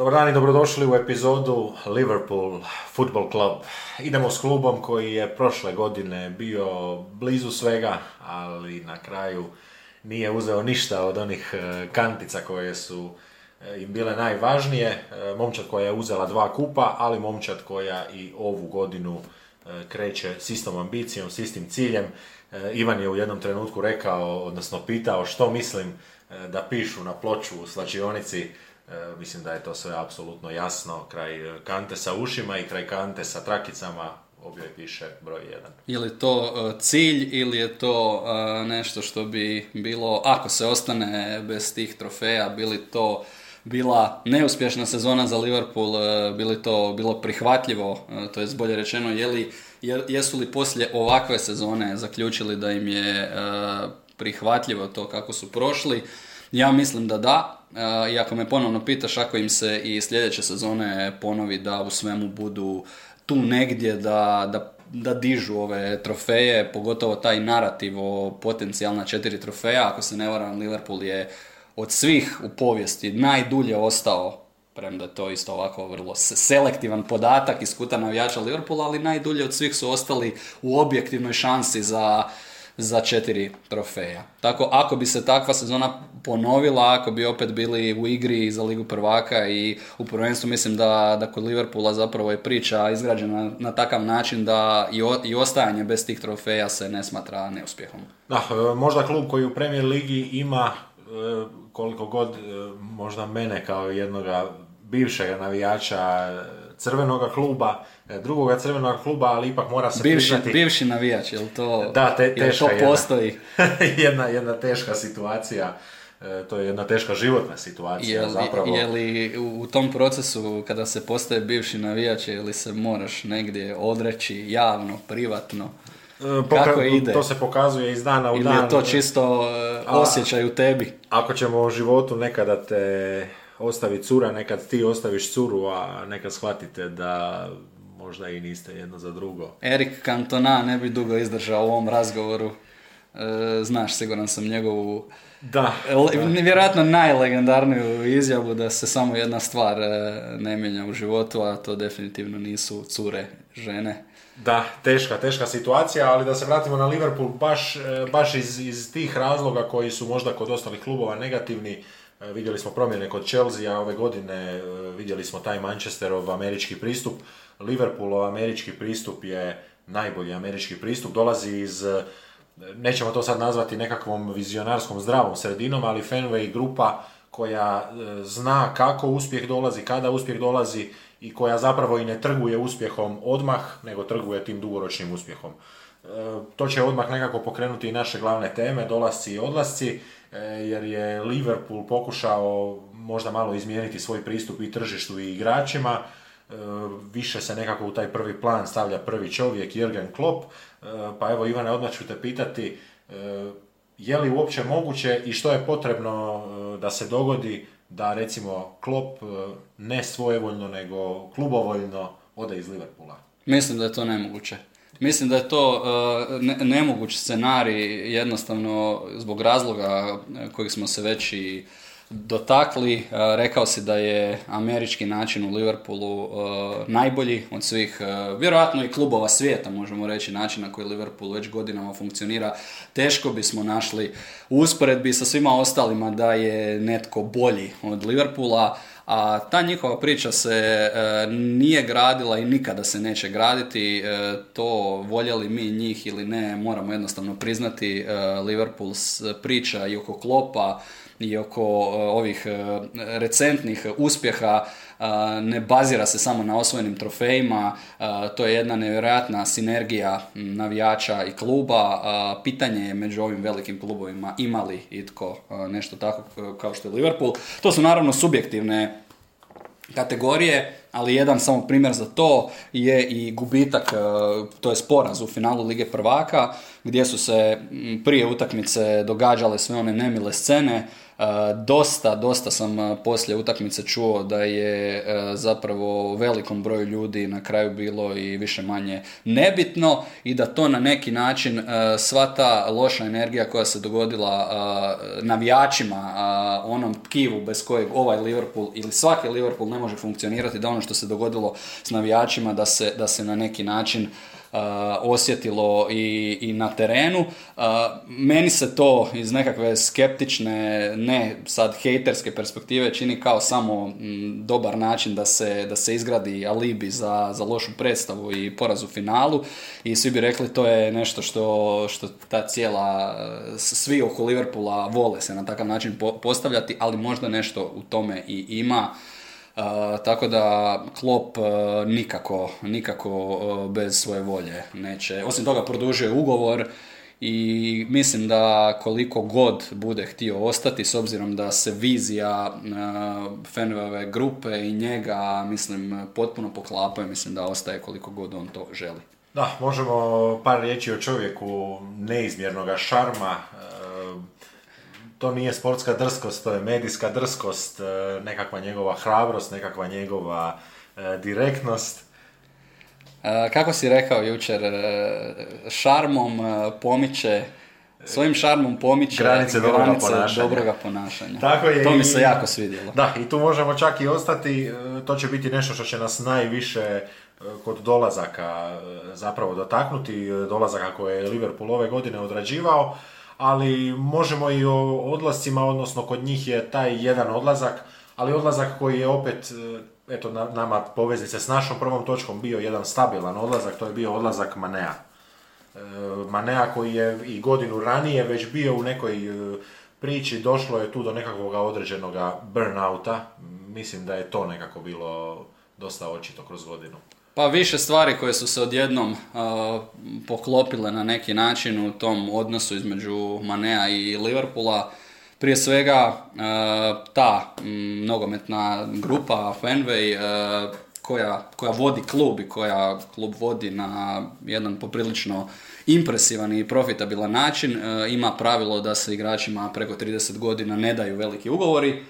Dobar dan i dobrodošli u epizodu Liverpool Football Club. Idemo s klubom koji je prošle godine bio blizu svega, ali na kraju nije uzeo ništa od onih e, kantica koje su e, im bile najvažnije. E, Momčad koja je uzela dva kupa, ali momčad koja i ovu godinu kreće s istom ambicijom, s istim ciljem. Ivan je u jednom trenutku rekao, odnosno pitao što mislim da pišu na ploču u slačionici. E, Mislim da je to sve apsolutno jasno. Kraj e, kante sa ušima i kraj kante sa trakicama objoj piše broj 1. Je to e, cilj ili je to nešto što bi bilo, ako se ostane bez tih trofeja, bili to bila neuspješna sezona za Liverpool, bili to bilo prihvatljivo, to je bolje rečeno, je li, je- jesu li poslije ovakve sezone zaključili da im je prihvatljivo to kako su prošli? Ja mislim da da. I ako me ponovno pitaš ako im se i sljedeće sezone ponovi da u svemu budu tu negdje da, da, da dižu ove trofeje, pogotovo taj narativ o potencijalna četiri trofeja, ako se ne varam, Liverpool je od svih u povijesti najdulje ostao, premda je to isto ovako vrlo se- selektivan podatak iz kuta navijača Liverpoola, ali najdulje od svih su ostali u objektivnoj šansi za, za četiri trofeja. Tako, ako bi se takva sezona ponovila, ako bi opet bili u igri za Ligu prvaka i u prvenstvu, mislim da, da kod Liverpoola zapravo je priča izgrađena na takav način da i, o- i ostajanje bez tih trofeja se ne smatra neuspjehom. Da, e, možda klub koji u Premier Ligi ima e, koliko god e, možda mene kao jednoga bivšega navijača crvenoga kluba, drugoga crvenoga kluba, ali ipak mora se Bivši, priznati bivši navijač, jel to, Da, te- teška to postoji? jedna, jedna teška situacija, e, to je jedna teška životna situacija Je li, zapravo. je li u, tom procesu kada se postaje bivši navijač, je li se moraš negdje odreći javno, privatno? E, poka- kako ide? To se pokazuje iz dana u Ili dan. je to čisto e, A- osjećaj u tebi? Ako ćemo u životu nekada te ostavi cura, nekad ti ostaviš curu, a nekad shvatite da možda i niste jedno za drugo. Erik Cantona ne bi dugo izdržao u ovom razgovoru. E, znaš, siguran sam njegovu Da, le- vjerojatno najlegendarniju izjavu da se samo jedna stvar e, ne mijenja u životu, a to definitivno nisu cure žene. da, teška, teška situacija, ali da se vratimo na Liverpool baš, e, baš iz, iz tih razloga koji su možda kod ostalih klubova negativni. E, Vidjeli smo promjene kod Chelsea, ove godine e, vidjeli smo taj Manchesterov američki pristup. Liverpoolov američki pristup je najbolji američki pristup, dolazi iz nećemo to sad nazvati nekakvom vizionarskom zdravom sredinom, ali Fenway grupa koja e, zna kako uspjeh dolazi, kada uspjeh dolazi i koja zapravo i ne trguje uspjehom odmah, nego trguje tim dugoročnim uspjehom. E, To će odmah nekako pokrenuti i naše glavne teme, dolasci i odlasci, e, jer je Liverpool pokušao možda malo izmijeniti svoj pristup i tržištu i igračima, više se nekako u taj prvi plan stavlja prvi čovjek, Jürgen Klopp, E, pa evo Ivane, odmah ću te pitati, e, je li uopće moguće i što je potrebno e, da se dogodi da recimo Klopp e, ne svojevoljno nego klubovoljno ode iz Liverpoola? Mislim da je to nemoguće. Mislim da je to e, ne- nemoguć scenarij jednostavno zbog razloga e, kojih smo se već i dotakli. E, rekao si da je američki način u Liverpoolu e, najbolji od svih, e, vjerojatno i klubova svijeta, možemo reći, način na koji Liverpool već godinama funkcionira. Teško bismo našli u usporedbi sa svima ostalima da je netko bolji od Liverpoola, a ta njihova priča se e, nije gradila i nikada se neće graditi. E, to voljeli mi njih ili ne, moramo jednostavno priznati. E, Liverpool s- priča i oko Klopa i oko e, ovih e, recentnih uspjeha e, ne bazira se samo na osvojenim trofejima, to je jedna nevjerojatna sinergija navijača i kluba. Pitanje je među ovim velikim klubovima imali itko nešto tako kao što je Liverpool. To su naravno subjektivne kategorije, ali jedan samo primjer za to je i gubitak, to je poraz u finalu Lige prvaka, gdje su se prije utakmice događale sve one nemile scene, Dosta, dosta sam poslije utakmice čuo da je zapravo velikom broju ljudi na kraju bilo i više manje nebitno i da to na neki način sva ta loša energija koja se dogodila navijačima, onom tkivu bez kojeg ovaj Liverpool ili svaki Liverpool ne može funkcionirati, da ono što se dogodilo s navijačima da se, da se na neki način osjetilo i, i na terenu. Meni se to iz nekakve skeptične, ne sad hejterske perspektive čini kao samo dobar način da se, da se izgradi alibi za, za lošu predstavu i poraz u finalu i svi bi rekli to je nešto što, što ta cijela, svi oko Liverpoola vole se na takav način postavljati, ali možda nešto u tome i ima tako da Klop uh, nikako, nikako uh, bez svoje volje neće. Osim toga produžuje ugovor i mislim da koliko god bude htio ostati s obzirom da se vizija uh, grupe i njega mislim potpuno poklapaju, mislim da ostaje koliko god on to želi. Da, možemo par riječi o čovjeku neizmjernog šarma, to nije sportska drskost, to je medijska drskost, e, nekakva njegova hrabrost, nekakva njegova e, direktnost. E, kako si rekao jučer, šarmom pomiče, svojim šarmom pomiče granice, dobroga, ponašanja. dobroga ponašanja. Tako je to mi se jako svidjelo. Da, i tu možemo čak i ostati, to će biti nešto što će nas najviše kod dolazaka zapravo dotaknuti, dolazaka koje je Liverpool ove godine odrađivao ali možemo i o odlascima, odnosno kod njih je taj jedan odlazak, ali odlazak koji je opet, e, eto, nama poveznice s našom prvom točkom bio jedan stabilan odlazak, to je bio odlazak Manea. E, Manea koji je i godinu ranije već bio u nekoj e, priči, došlo je tu do nekakvog određenog burnouta, mislim da je to nekako bilo dosta očito kroz godinu. Pa više stvari koje su se odjednom uh, poklopile na neki način u tom odnosu između Manea i Liverpoola. Prije svega uh, ta m, nogometna grupa Fenway uh, koja, koja vodi klub i koja klub vodi na jedan poprilično impresivan i profitabilan način ima pravilo da se igračima preko 30 godina ne daju veliki ugovori,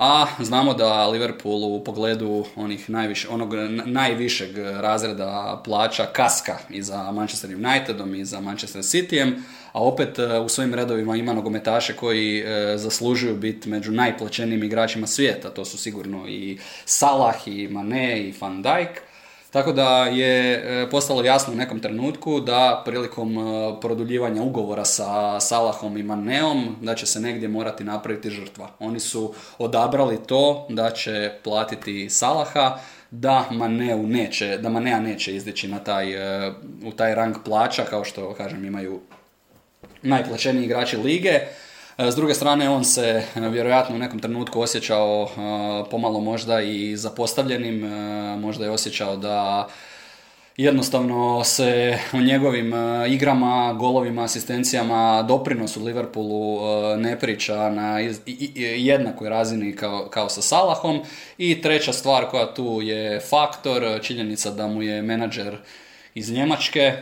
a znamo da Liverpool u pogledu onih najviše, onog najvišeg razreda plaća kaska i za Manchester Unitedom i za Manchester Cityjem, a opet e, u svojim redovima ima nogometaše koji e, zaslužuju biti među najplaćenijim igračima svijeta. To su sigurno i Salah, i Mane, i Van Dijk. Tako da je e, postalo jasno u nekom trenutku da prilikom e, produljivanja ugovora sa Salahom i Maneom da će se negdje morati napraviti žrtva. Oni su odabrali to da će platiti Salaha, da Maneu neće, da Manea neće izdići na taj, e, u taj rang plaća kao što kažem imaju najplaćeniji igrači lige. E, s druge strane, on se e, vjerojatno u nekom trenutku osjećao e, pomalo možda i zapostavljenim, možda je osjećao da jednostavno se o njegovim igrama, golovima, asistencijama, doprinosu Liverpoolu ne priča na jednakoj razini kao, kao sa Salahom. I treća stvar koja tu je faktor, činjenica da mu je menadžer iz Njemačke,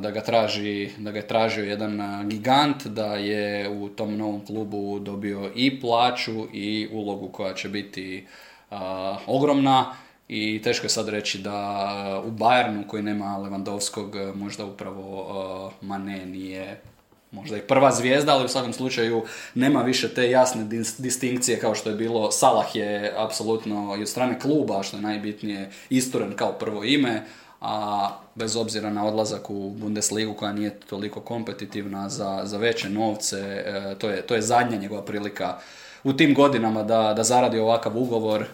da ga, traži, da ga je tražio jedan gigant, da je u tom novom klubu dobio i plaću i ulogu koja će biti ogromna i teško je sad reći da u Bayernu koji nema Lewandowskog možda upravo Mane nije možda i prva zvijezda, ali u svakom slučaju nema više te jasne distinkcije kao što je bilo. Salah je apsolutno i od strane kluba, što je najbitnije, isturen kao prvo ime, a bez obzira na odlazak u Bundesligu koja nije toliko kompetitivna za, za veće novce, e, to, je, to je zadnja njegova prilika u tim godinama da, da zaradi ovakav ugovor. E,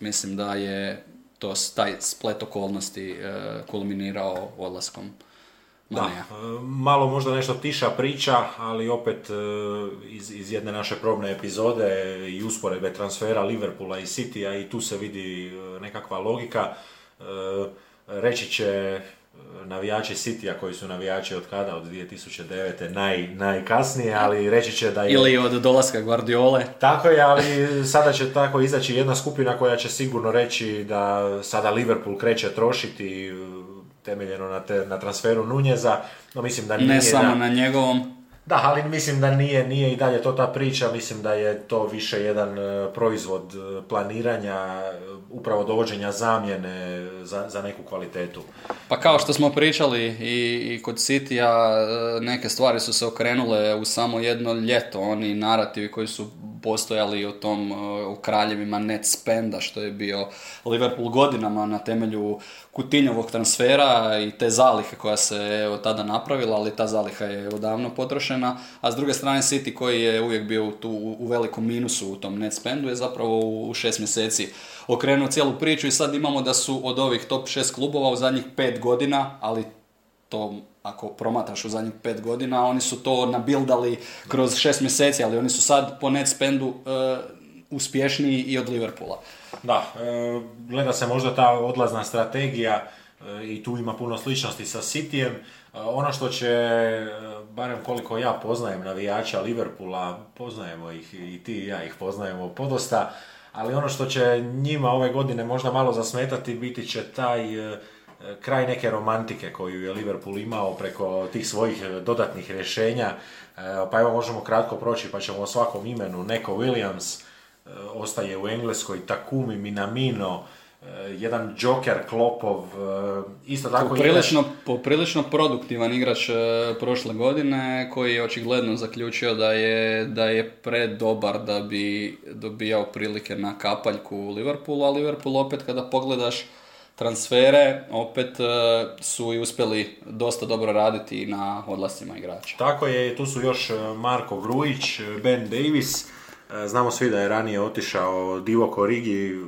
mislim da je to taj splet okolnosti e, kulminirao odlaskom. Da, malo možda nešto tiša priča, ali opet iz, iz jedne naše probne epizode i usporedbe transfera Liverpoola i Citya i tu se vidi nekakva logika reći će navijači Citya koji su navijači od kada, od 2009. Naj, najkasnije, ali reći će da je... Ili od dolaska Guardiole. Tako je, ali sada će tako izaći jedna skupina koja će sigurno reći da sada Liverpool kreće trošiti temeljeno na, te, na transferu Nunjeza, no mislim da nije... Ne samo na njegovom. Da, ali mislim da nije, nije i dalje to ta priča, mislim da je to više jedan e, proizvod e, planiranja, e, upravo dovođenja zamjene za, za neku kvalitetu. Pa kao što smo pričali i, i kod Citya, neke stvari su se okrenule u samo jedno ljeto, oni narativi koji su postojali o tom u kraljevima net spenda što je bio Liverpool godinama na temelju Kutinjovog transfera i te zalihe koja se evo tada napravila, ali ta zaliha je odavno potrošena, a s druge strane City koji je uvijek bio tu u velikom minusu u tom net spendu je zapravo u šest mjeseci okrenuo cijelu priču i sad imamo da su od ovih top šest klubova u zadnjih pet godina, ali to ako promatraš u zadnjih pet godina, oni su to nabildali kroz šest mjeseci, ali oni su sad po net spendu uh, uspješniji i od Liverpoola. Da, e, gleda se možda ta odlazna strategija e, i tu ima puno sličnosti sa Cityjem. Ono što će, barem koliko ja poznajem navijača Liverpoola, poznajemo ih i ti i ja ih poznajemo podosta, ali ono što će njima ove godine možda malo zasmetati biti će taj kraj neke romantike koju je Liverpool imao preko tih svojih dodatnih rješenja. Pa evo možemo kratko proći pa ćemo o svakom imenu. Neko Williams e, ostaje u Engleskoj, Takumi Minamino, e, jedan Joker Klopov, e, isto tako poprilično, poprilično produktivan igrač prošle godine koji je očigledno zaključio da je, da je predobar da bi dobijao prilike na kapaljku u Liverpoolu, a Liverpool opet kada pogledaš transfere opet su i uspjeli dosta dobro raditi na odlascima igrača. Tako je, tu su još Marko Grujić, Ben Davis, znamo svi da je ranije otišao Divo Korigi,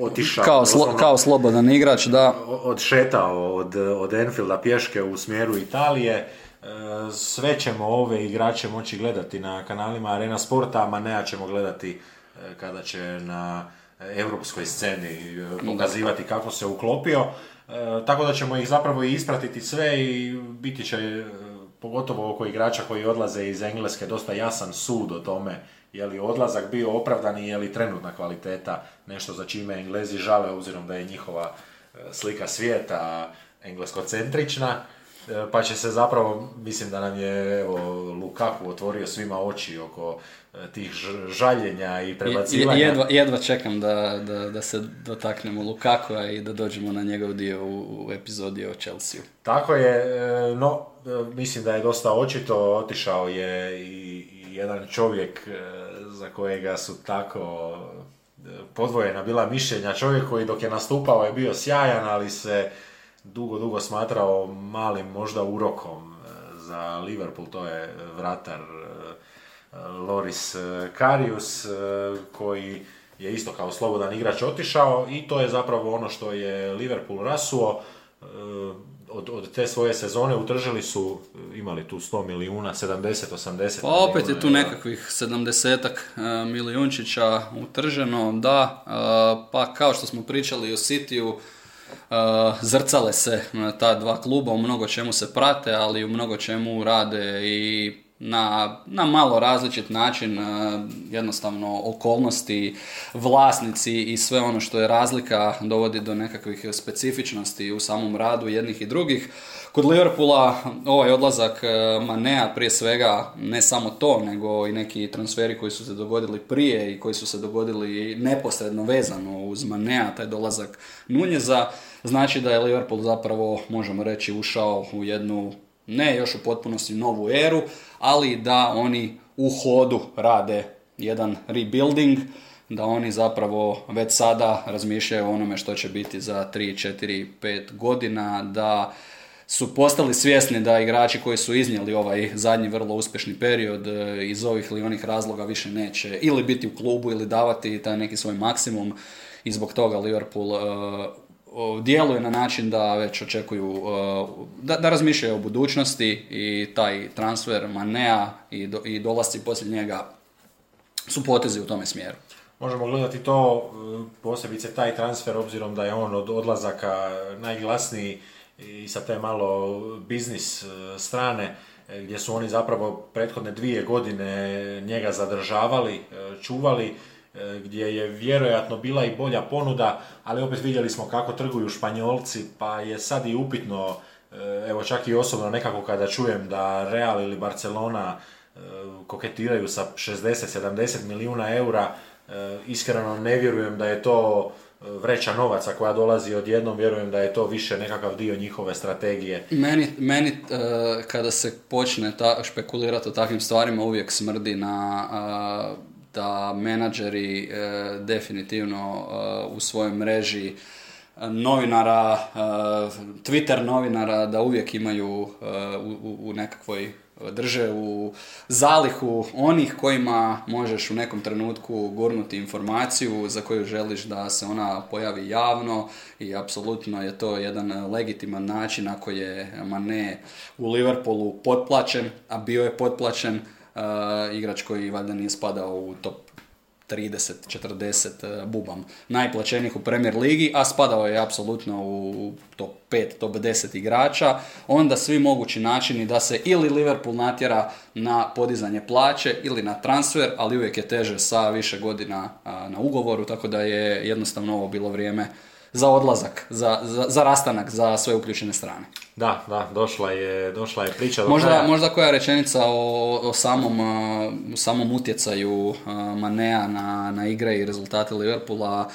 otišao... Kao, kao slobodan igrač, da. Odšetao od, od Enfielda pješke u smjeru Italije. Sve ćemo ove igrače moći gledati na kanalima Arena Sporta, a Manea ćemo gledati kada će na europskoj sceni e, pokazivati kako se uklopio. E, tako da ćemo ih zapravo i ispratiti sve i biti će e, pogotovo oko igrača koji odlaze iz Engleske dosta jasan sud o tome je li odlazak bio opravdan i je li trenutna kvaliteta nešto za čime Englezi žale obzirom da je njihova slika svijeta engleskocentrična. E, pa će se zapravo, mislim da nam je evo, Lukaku otvorio svima oči oko e, tih žaljenja i prebacivanja. Jedva, jedva čekam da, da, da se dotaknemo Lukakua i da dođemo na njegov dio u, u epizodi o Chelsea. Tako je, e, no mislim da je dosta očito, otišao je i, jedan čovjek za kojega su tako podvojena bila mišljenja, čovjek koji dok je nastupao je bio sjajan, ali se dugo, dugo smatrao malim možda urokom e, za Liverpool, to je vratar e, Loris e, Karius, koji je isto kao slobodan igrač otišao i to je zapravo ono što je Liverpool rasuo. Od, od te svoje sezone utržili su, imali tu 100 milijuna, 70-80 Pa opet je tu nekakvih 70 milijunčića utrženo, da, pa kao što smo pričali o Cityu, Uh, zrcale se ta dva kluba, u mnogo čemu se prate, ali u mnogo čemu rade i na, na malo različit način, uh, jednostavno okolnosti, vlasnici i sve ono što je razlika dovodi do nekakvih specifičnosti u samom radu jednih i drugih. Kod Liverpoola ovaj odlazak uh, Manea prije svega ne samo to, nego i neki transferi koji su se dogodili prije i koji su se dogodili neposredno vezano uz Manea, taj dolazak Nunjeza, znači da je Liverpool zapravo, možemo reći, ušao u jednu, ne još u potpunosti novu eru, ali da oni u hodu rade jedan rebuilding, da oni zapravo već sada razmišljaju o onome što će biti za 3, 4, 5 godina, da su postali svjesni da igrači koji su iznijeli ovaj zadnji vrlo uspješni period e, iz ovih ili onih razloga više neće ili biti u klubu ili davati taj neki svoj maksimum i zbog toga Liverpool e, djeluje na način da već očekuju, da, da razmišljaju o budućnosti i taj transfer Manea i, do, i dolasci poslije njega su potezi u tome smjeru. Možemo gledati to, posebice taj transfer, obzirom da je on od odlazaka najglasniji i sa te malo biznis strane gdje su oni zapravo prethodne dvije godine njega zadržavali, čuvali, gdje je vjerojatno bila i bolja ponuda, ali opet vidjeli smo kako trguju Španjolci, pa je sad i upitno, evo čak i osobno nekako kada čujem da Real ili Barcelona koketiraju sa 60-70 milijuna eura, iskreno ne vjerujem da je to vreća novaca koja dolazi odjednom, vjerujem da je to više nekakav dio njihove strategije. Meni, meni e, kada se počne ta, špekulirati o takvim stvarima uvijek smrdi na e, da menadžeri e, definitivno u svojoj mreži novinara, Twitter novinara da uvijek imaju u, u nekakvoj drže u zalihu onih kojima možeš u nekom trenutku gurnuti informaciju za koju želiš da se ona pojavi javno i apsolutno je to jedan legitiman način ako je Mane u Liverpoolu potplaćen, a bio je potplaćen, igrač koji valjda nije spadao u top 30-40 e, bubam najplaćenijih u Premier Ligi, a spadao je apsolutno u top 5, top 10 igrača, onda svi mogući načini da se ili Liverpool natjera na podizanje plaće ili na transfer, ali uvijek je teže sa više godina na ugovoru, tako da je jednostavno ovo bilo vrijeme za odlazak, za, za, za rastanak za sve uključene strane. Da, da, došla je, došla je priča do možda, možda koja rečenica o, o samom, samom utjecaju Manea na, na igre i rezultate Liverpoola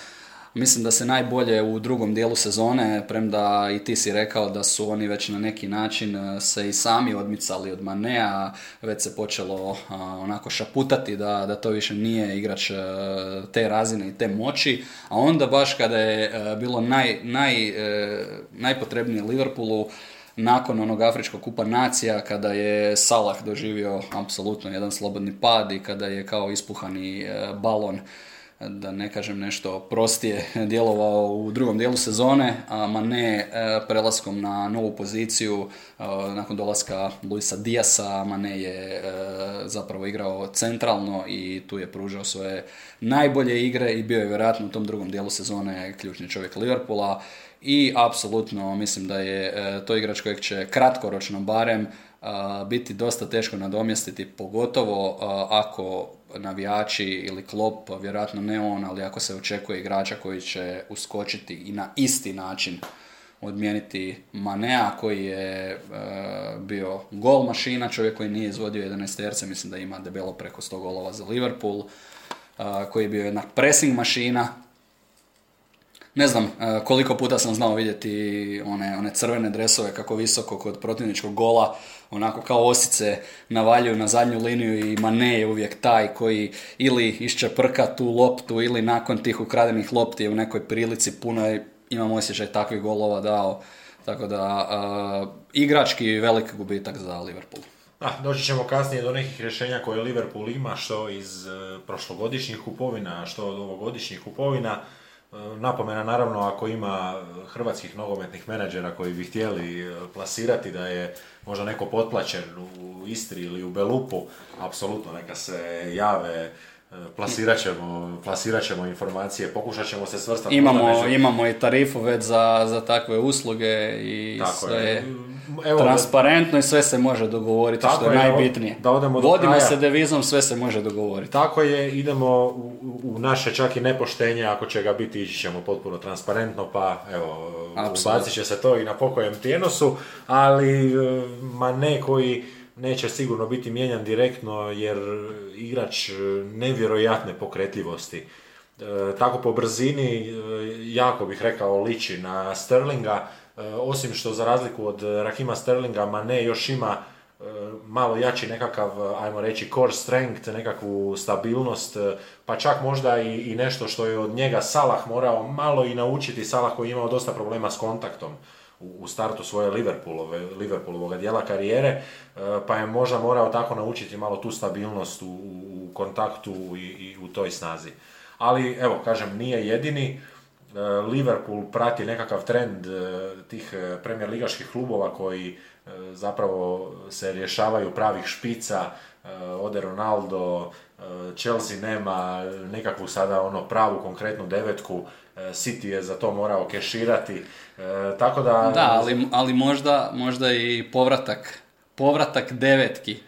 Mislim da se najbolje u drugom dijelu sezone, premda i ti si rekao da su oni već na neki način e, se i sami odmicali od Manea, već se počelo onako šaputati da, da to više nije igrač e, te razine i te moći, a onda baš kada je e, bilo naj, naj, najpotrebnije Liverpoolu, nakon onog Afričkog kupa nacija, kada je Salah doživio apsolutno jedan slobodni pad i kada je kao ispuhani balon da ne kažem nešto prostije, djelovao u drugom dijelu sezone, a ne e, prelaskom na novu poziciju e, nakon dolaska Luisa Diasa, Mane je e, zapravo igrao centralno i tu je pružao svoje najbolje igre i bio je vjerojatno u tom drugom dijelu sezone ključni čovjek Liverpoola. I apsolutno mislim da je to igrač kojeg će kratkoročno barem biti dosta teško nadomjestiti, pogotovo ako navijači ili klop, vjerojatno ne on, ali ako se očekuje igrača koji će uskočiti i na isti način odmijeniti Manea koji je e, bio gol mašina, čovjek koji nije izvodio 11 terce, mislim da ima debelo preko 100 golova za Liverpool, koji je bio jedna pressing mašina, ne znam e, koliko puta sam znao vidjeti one, one crvene dresove kako visoko kod protivničkog gola, onako kao osice navaljuju na zadnju liniju i Mane je uvijek taj koji ili iščeprka tu loptu ili nakon tih ukradenih lopti je u nekoj prilici puno je, imam osjećaj takvih golova dao. Tako da, uh, igrački velik gubitak za Liverpool. Da, doći ćemo kasnije do nekih rješenja koje Liverpool ima, što iz uh, prošlogodišnjih kupovina, što od ovogodišnjih kupovina. Napomena naravno ako ima hrvatskih nogometnih menadžera koji bi htjeli e, plasirati da je možda neko potplaćen u Istri ili u Belupu, apsolutno neka se jave Plasirat ćemo, plasirat ćemo informacije, pokušat ćemo se svrstati. Imamo, imamo i tarifu već za, za takve usluge i sve Evo, transparentno i sve se može dogovoriti, što je, je najbitnije. Da odemo do Vodimo se devizom, sve se može dogovoriti. Tako je, idemo u, u, naše čak i nepoštenje, ako će ga biti, ići ćemo potpuno transparentno, pa evo, ubacit će se to i na pokojem tijenosu, ali e, ma ne koji neće sigurno biti mijenjan direktno jer igrač nevjerojatne pokretljivosti. E, tako po brzini, e, jako bih rekao, liči na Sterlinga, e, osim što za razliku od Rahima Sterlinga, Mane još ima malo jači nekakav, ajmo reći, core strength, nekakvu stabilnost, pa čak možda i, i nešto što je od njega Salah morao malo i naučiti, Salah koji je imao dosta problema s kontaktom u startu svoje Liverpoolove, dijela karijere, pa je možda morao tako naučiti malo tu stabilnost u, u kontaktu i, i u toj snazi. Ali, evo, kažem, nije jedini. E, Liverpool prati nekakav trend e, tih premijer ligaških klubova koji zapravo se rješavaju pravih špica, ode Ronaldo, Chelsea nema nekakvu sada ono pravu konkretnu devetku City je za to morao keširati. Tako da... Da, ali, ali možda, možda i povratak, povratak devetki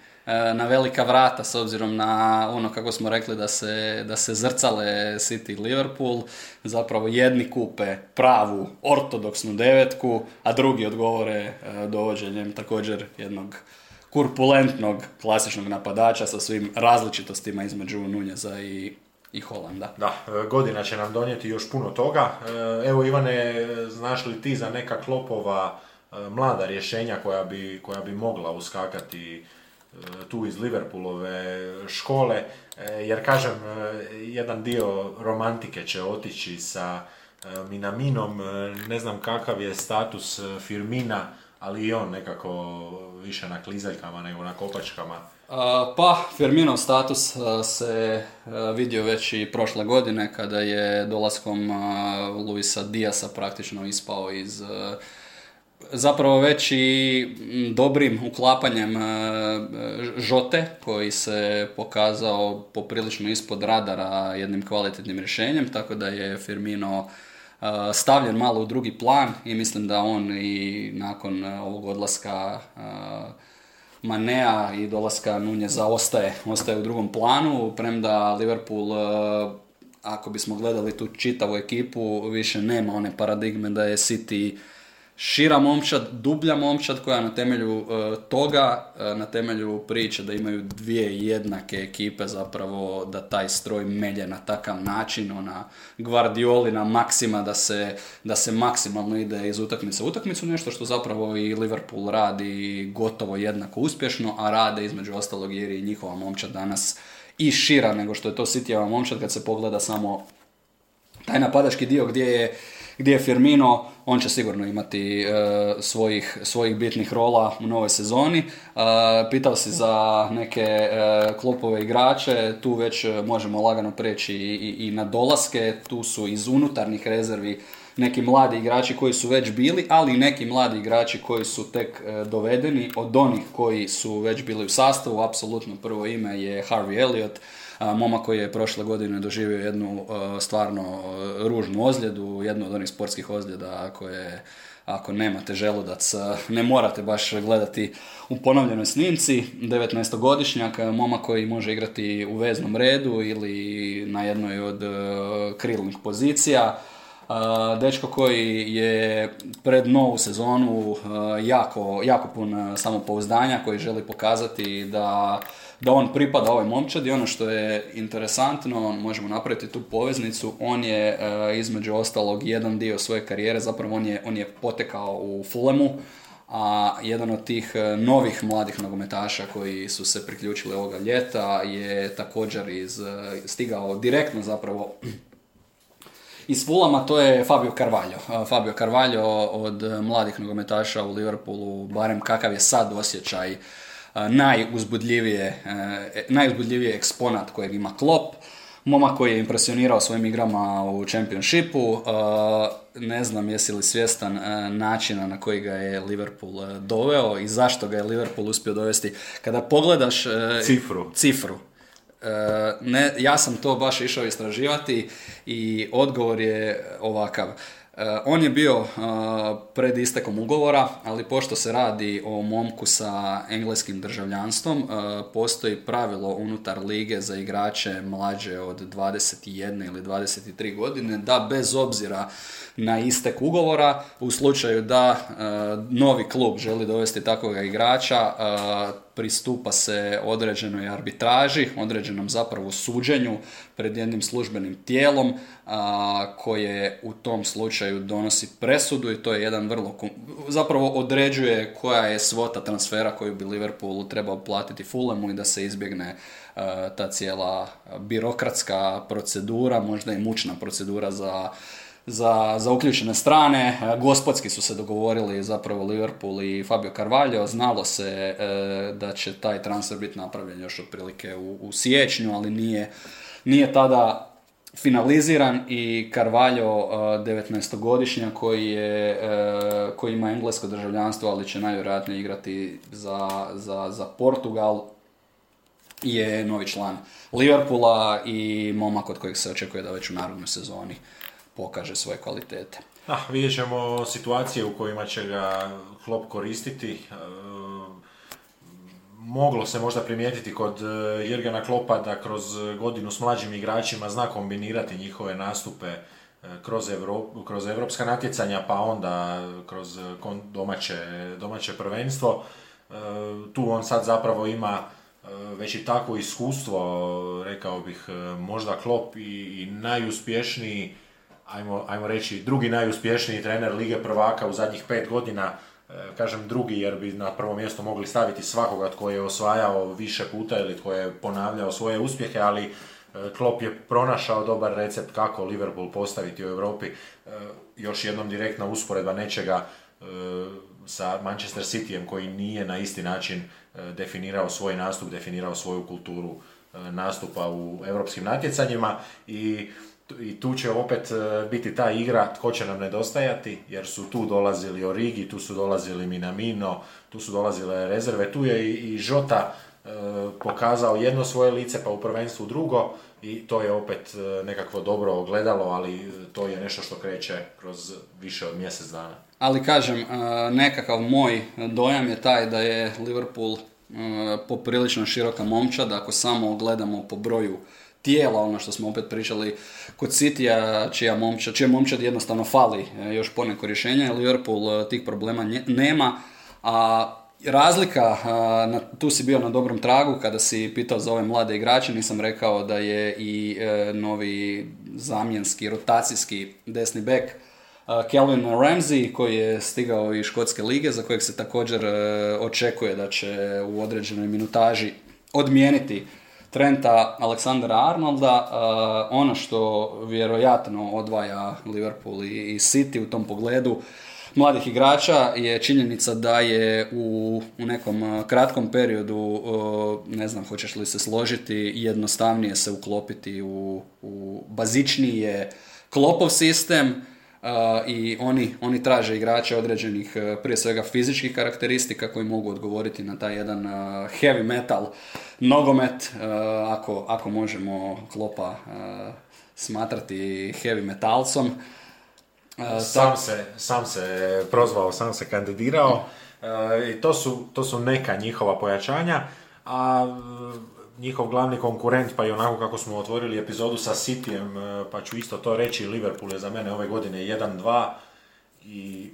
na velika vrata s obzirom na ono kako smo rekli da se, da se zrcale City Liverpool, zapravo jedni kupe pravu ortodoksnu devetku, a drugi odgovore dovođenjem također jednog kurpulentnog klasičnog napadača sa svim različitostima između Nunjeza i, i Holanda. Da, godina će nam donijeti još puno toga. Evo Ivane, znaš li ti za neka klopova mlada rješenja koja bi, koja bi mogla uskakati tu iz Liverpoolove škole, jer kažem, jedan dio romantike će otići sa Minaminom, ne znam kakav je status Firmina, ali i on nekako više na klizaljkama nego na kopačkama. Pa, Firminov status se vidio već i prošle godine kada je dolaskom Luisa Diasa praktično ispao iz zapravo već i dobrim uklapanjem Žote koji se pokazao poprilično ispod radara jednim kvalitetnim rješenjem, tako da je Firmino stavljen malo u drugi plan i mislim da on i nakon ovog odlaska Manea i dolaska Nunjeza ostaje, ostaje u drugom planu, premda Liverpool ako bismo gledali tu čitavu ekipu, više nema one paradigme da je City šira momčad, dublja momčad koja na temelju e, toga, e, na temelju priče da imaju dvije jednake ekipe zapravo da taj stroj melje na takav način, ona Guardiolina maksima da se, da se maksimalno ide iz utakmice u utakmicu, nešto što zapravo i Liverpool radi gotovo jednako uspješno, a rade između ostalog jer je njihova momčad danas i šira nego što je to Cityjeva momčad kad se pogleda samo taj napadački dio gdje je gdje je Firmino, on će sigurno imati e, svojih, svojih bitnih rola u novoj sezoni. E, pitao si za neke e, klopove igrače, tu već možemo lagano preći i, i, na dolaske, tu su iz unutarnjih rezervi neki mladi igrači koji su već bili, ali i neki mladi igrači koji su tek dovedeni od onih koji su već bili u sastavu. Apsolutno prvo ime je Harvey Elliott, momak koji je prošle godine doživio jednu stvarno ružnu ozljedu, jednu od onih sportskih ozljeda koje ako nemate želudac, ne morate baš gledati u ponovljenoj snimci. 19-godišnjak, momak koji može igrati u veznom redu ili na jednoj od krilnih pozicija. Dečko koji je pred novu sezonu jako, jako pun samopouzdanja, koji želi pokazati da da on pripada ovoj momčadi. Ono što je interesantno, možemo napraviti tu poveznicu, on je e, između ostalog jedan dio svoje karijere, zapravo on je, on je potekao u Fulemu, a jedan od tih e, novih mladih nogometaša koji su se priključili ovoga ljeta je također iz, e, stigao direktno zapravo iz Fulama, to je Fabio Carvalho. Fabio Carvalho od mladih nogometaša u Liverpoolu, barem kakav je sad osjećaj najuzbudljivije, najuzbudljivije eksponat kojeg ima Klopp. Momak koji je impresionirao svojim igrama u Championshipu. Ne znam jesi li svjestan načina na koji ga je Liverpool doveo i zašto ga je Liverpool uspio dovesti. Kada pogledaš cifru, cifru ne, ja sam to baš išao istraživati i odgovor je ovakav. Eh, on je bio eh, pred istekom ugovora, ali pošto se radi o momku sa engleskim državljanstvom, eh, postoji pravilo unutar lige za igrače mlađe od 21 ili 23 godine da bez obzira na istek ugovora, u slučaju da novi klub želi dovesti takvog igrača, pristupa se određenoj arbitraži, određenom zapravo suđenju pred jednim službenim tijelom a, koje u tom slučaju donosi presudu i to je jedan vrlo, zapravo određuje koja je svota transfera koju bi Liverpoolu trebao platiti Fulemu i da se izbjegne ta cijela birokratska procedura, možda i mučna procedura za za, za uključene strane. E, gospodski su se dogovorili zapravo Liverpool i Fabio Carvalho. Znalo se e, da će taj transfer biti napravljen još otprilike u, u siječnju, ali nije, nije tada finaliziran i Carvalho, 19-godišnja, e, koji, je, koji ima englesko državljanstvo, ali će najvjerojatnije igrati za, za, za Portugal, je novi član Liverpoola i momak od kojeg se očekuje da već u narodnoj sezoni pokaže svoje kvalitete. Da, vidjet ćemo situacije u kojima će ga Klopp koristiti. E, moglo se možda primijetiti kod e, Jirgena Klopa da kroz godinu s mlađim igračima zna kombinirati njihove nastupe e, kroz, kroz evropska natjecanja pa onda kroz domaće, domaće prvenstvo. Tu on sad zapravo ima već i takvo iskustvo, rekao bih, možda Klop i, i najuspješniji ajmo, ajmo reći, drugi najuspješniji trener Lige prvaka u zadnjih pet godina, e, kažem drugi jer bi na prvo mjesto mogli staviti svakoga tko je osvajao više puta ili tko je ponavljao svoje uspjehe, ali e, Klopp je pronašao dobar recept kako Liverpool postaviti u Europi. E, još jednom direktna usporedba nečega sa Manchester Cityjem koji nije na isti način definirao svoj nastup, definirao svoju kulturu nastupa u europskim natjecanjima i i tu će opet e, biti ta igra tko će nam nedostajati, jer su tu dolazili Origi, tu su dolazili Minamino, tu su dolazile rezerve, tu je i Žota e, pokazao jedno svoje lice, pa u prvenstvu drugo i to je opet e, nekakvo dobro ogledalo, ali to je nešto što kreće kroz više od mjesec dana. Ali kažem, nekakav moj dojam je taj da je Liverpool poprilično široka momčad, ako samo gledamo po broju tijela, ono što smo opet pričali kod Citya, čija momčad, čija momčad jednostavno fali e, još poneko rješenja, Liverpool e, tih problema nema, a Razlika, tu si bio na dobrom tragu kada si pitao za ove mlade igrače, nisam rekao da je i e, novi zamjenski, rotacijski desni bek Kelvin Ramsey koji je stigao iz Škotske lige za kojeg se također očekuje da će u određenoj minutaži odmijeniti Trenta Aleksandra Arnolda, uh, ono što vjerojatno odvaja Liverpool i City u tom pogledu mladih igrača je činjenica da je u, u nekom uh, kratkom periodu, uh, ne znam hoćeš li se složiti, jednostavnije se uklopiti u, u bazičnije klopov sistem, i oni, oni traže igrače određenih prije svega fizičkih karakteristika koji mogu odgovoriti na taj jedan heavy metal nogomet, ako, ako možemo klopa smatrati heavy metalcom. Sam se, sam se prozvao, sam se kandidirao i to su, to su neka njihova pojačanja, a njihov glavni konkurent, pa i onako kako smo otvorili epizodu sa Cityjem, e, pa ću isto to reći, Liverpool je za mene ove godine 1-2 i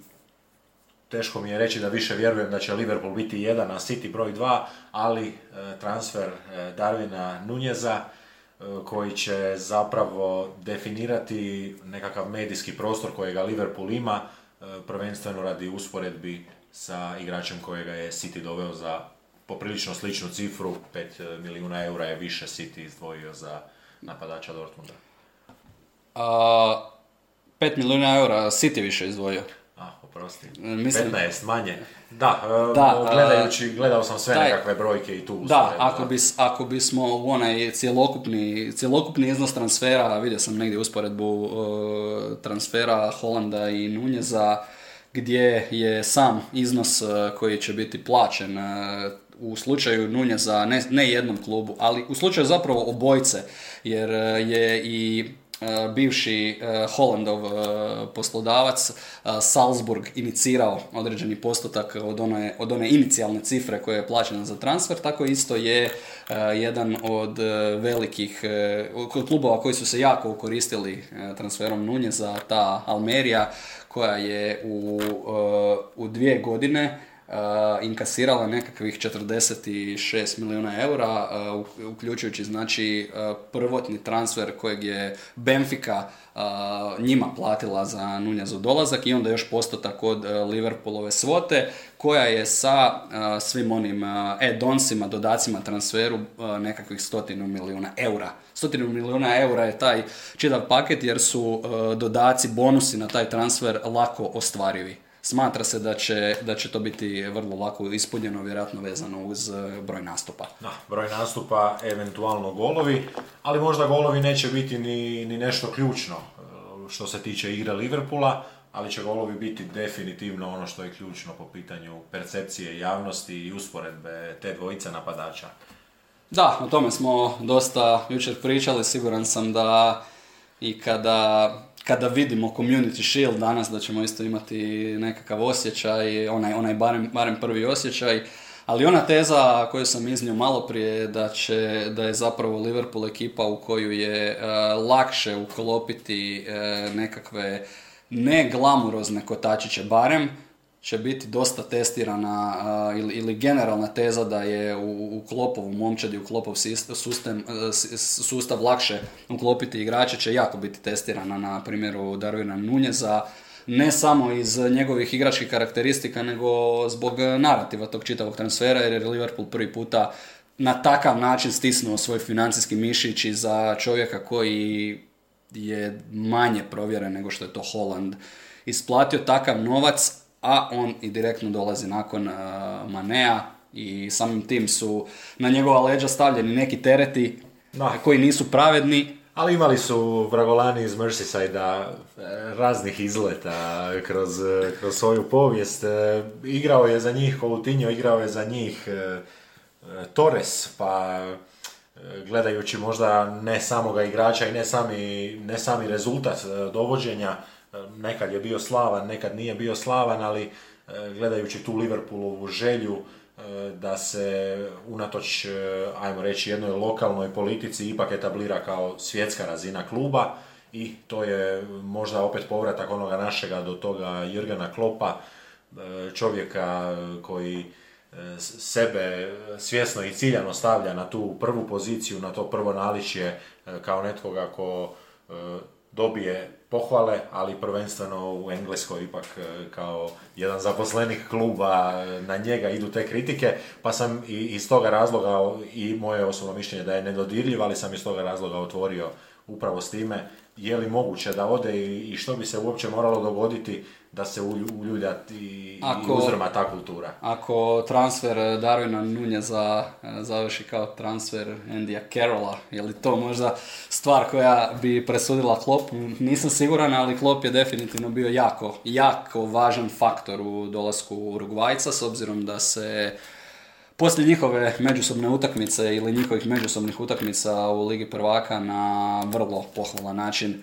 teško mi je reći da više vjerujem da će Liverpool biti 1, a City broj 2, ali e, transfer e, Darwina Nunjeza koji će zapravo definirati nekakav medijski prostor kojega Liverpool ima, prvenstveno radi usporedbi sa igračem kojega je City doveo za poprilično sličnu cifru, 5 e, milijuna eura je više City izdvojio za napadača Dortmunda. A, 5 milijuna eura City više izdvojio. A, oprosti. E, mislim... 15 manje. Da, e, da gledajući, gledao sam sve taj, nekakve brojke i tu. Da, ako, bis, ako bismo u onaj cjelokupni, cjelokupni iznos transfera, vidio sam negdje usporedbu uh, transfera Holanda i Nunjeza, gdje je sam iznos koji će biti plaćen u slučaju Nunjeza, ne, ne jednom klubu, ali u slučaju zapravo obojce, jer e, je i e, bivši e, Hollandov poslodavac Salzburg inicirao određeni postotak od one, od one inicijalne cifre koja je plaćena za transfer, tako isto je jedan od velikih klubova koji su se jako koristili transferom Nunjeza, ta Almerija koja je u, u dvije godine inkasirala nekakvih 46 milijuna eura, uključujući znači prvotni transfer kojeg je Benfica njima platila za Nunjazu dolazak i onda još postotak od Liverpoolove svote koja je sa svim onim e-donsima, dodacima transferu nekakvih stotinu milijuna eura. Stotinu milijuna eura je taj čitav paket jer su dodaci, bonusi na taj transfer lako ostvarivi smatra se da će, da će to biti vrlo lako ispunjeno, vjerojatno vezano uz e, broj nastupa. Da, broj nastupa, eventualno golovi, ali možda golovi neće biti ni, ni nešto ključno e, što se tiče igre Liverpoola, ali će golovi biti definitivno ono što je ključno po pitanju percepcije javnosti i usporedbe te dvojice napadača. Da, o tome smo dosta jučer pričali, siguran sam da i kada kada vidimo Community Shield danas da ćemo isto imati nekakav osjećaj, onaj, onaj barem, barem prvi osjećaj, ali ona teza koju sam iznio malo prije da, će, da je zapravo Liverpool ekipa u koju je e, lakše uklopiti e, nekakve ne glamurozne kotačiće barem, će biti dosta testirana ili, ili generalna teza da je u, u klopovu momčadi, u klopov sustav, sustav lakše uklopiti igrače će jako biti testirana na primjeru Darwina Nunjeza ne samo iz njegovih igračkih karakteristika, nego zbog narativa tog čitavog transfera, jer je Liverpool prvi puta na takav način stisnuo svoj financijski mišić i za čovjeka koji je manje provjeren nego što je to Holland. Isplatio takav novac, a on i direktno dolazi nakon uh, Manea i samim tim su na njegova leđa stavljeni neki tereti koji nisu pravedni, ali imali su Vragolani iz Merseyside e, raznih izleta kroz, kroz svoju povijest. E, igrao je za njih Coutinho, igrao je za njih Torres, pa gledajući možda ne samoga igrača i ne sami, ne sami rezultat dovođenja, nekad je bio slavan, nekad nije bio slavan, ali gledajući tu Liverpoolovu želju E, da se unatoč, e, ajmo reći, jednoj lokalnoj politici ipak etablira kao svjetska razina kluba i to je možda opet povratak onoga našega do toga Jurgena Klopa, e, čovjeka koji sebe svjesno i ciljano stavlja na tu prvu poziciju, na to prvo naličje kao netkoga ko dobije pohvale, ali prvenstveno u Engleskoj ipak e, kao jedan zaposlenik kluba e, na njega idu te kritike, pa sam i iz toga razloga i moje osobno mišljenje da je nedodirljiv, ali sam iz toga razloga otvorio upravo s time je li moguće da ode i što bi se uopće moralo dogoditi da se uljulja i, ako, i uzrma ta kultura. Ako transfer Darwina Nuneza e, završi kao transfer Andyja Carola, je li to možda stvar koja bi presudila Klopp? Nisam siguran, ali Klopp je definitivno bio jako, jako važan faktor u dolasku Urugvajca, s obzirom da se poslije njihove međusobne utakmice ili njihovih međusobnih utakmica u Ligi prvaka na vrlo pohvalan način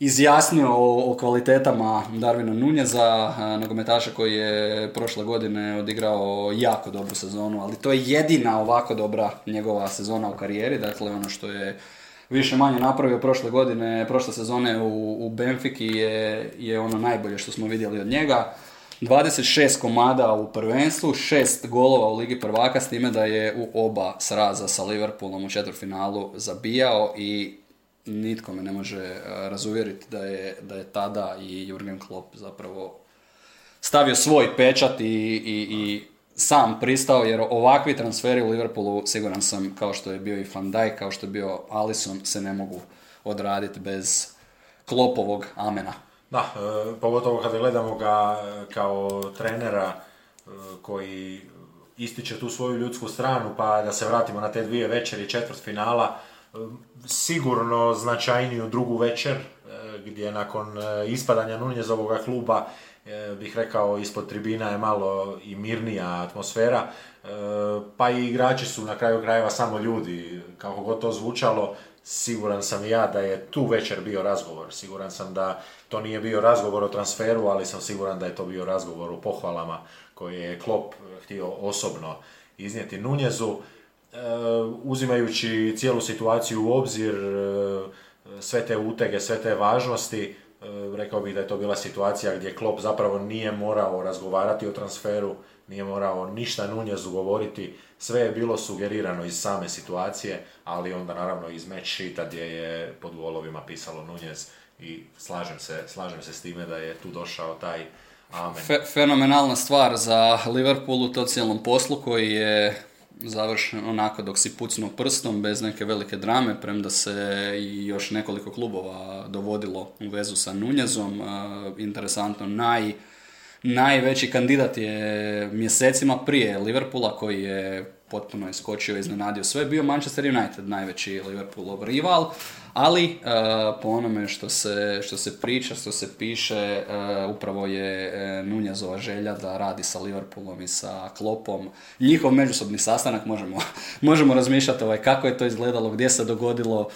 izjasnio o, kvalitetama Darvina Nunjeza, nogometaša koji je prošle godine odigrao jako dobru sezonu, ali to je jedina ovako dobra njegova sezona u karijeri, dakle ono što je više manje napravio prošle godine, prošle sezone u, u Benfiki je, je ono najbolje što smo vidjeli od njega. 26 komada u prvenstvu, 6 golova u Ligi prvaka, s time da je u oba sraza sa Liverpoolom u četvrtfinalu zabijao i nitko me ne može e, razuvjeriti da je, da je tada i Jurgen Klopp zapravo stavio svoj pečat i, i, i sam pristao, jer ovakvi transferi u Liverpoolu, siguran sam, kao što je bio i Van Dijk, kao što je bio Alisson, se ne mogu odraditi bez Klopovog amena. Da, e, pogotovo kada gledamo ga e, kao trenera koji ističe tu svoju ljudsku stranu, pa da se vratimo na te dvije večeri četvrt finala, sigurno značajniju drugu večer, e, gdje nakon e, ispadanja Nunjezovoga kluba e, bih rekao ispod tribina je malo i mirnija atmosfera, pa i igrači su na kraju krajeva samo ljudi, kako god to zvučalo, siguran sam ja da je tu večer bio razgovor, siguran sam da to nije bio razgovor o transferu, ali sam siguran da je to bio razgovor o pohvalama koje je Klop htio osobno iznijeti Nunjezu. E, uzimajući cijelu situaciju u obzir, e, sve te utege, sve te važnosti, e, rekao bih da je to bila situacija gdje Klopp zapravo nije morao razgovarati o transferu, nije morao ništa Nunjezu govoriti, sve je bilo sugerirano iz same situacije, ali onda naravno iz match sheeta gdje je pod golovima pisalo Nunjez i slažem se, slažem se s time da je tu došao taj amen. fenomenalna stvar za Liverpool u to cijelom poslu koji je završen onako dok si pucnuo prstom bez neke velike drame, premda se još nekoliko klubova dovodilo u vezu sa Nunjezom. Interesantno, naj, najveći kandidat je mjesecima prije Liverpoola koji je potpuno iskočio iznenadio sve, bio Manchester United, najveći Liverpoolov rival, ali uh, po onome što se, što se priča, što se piše, uh, upravo je uh, Nunjezova želja da radi sa Liverpoolom i sa Klopom. Njihov međusobni sastanak možemo, možemo razmišljati ovaj, kako je to izgledalo, gdje se dogodilo,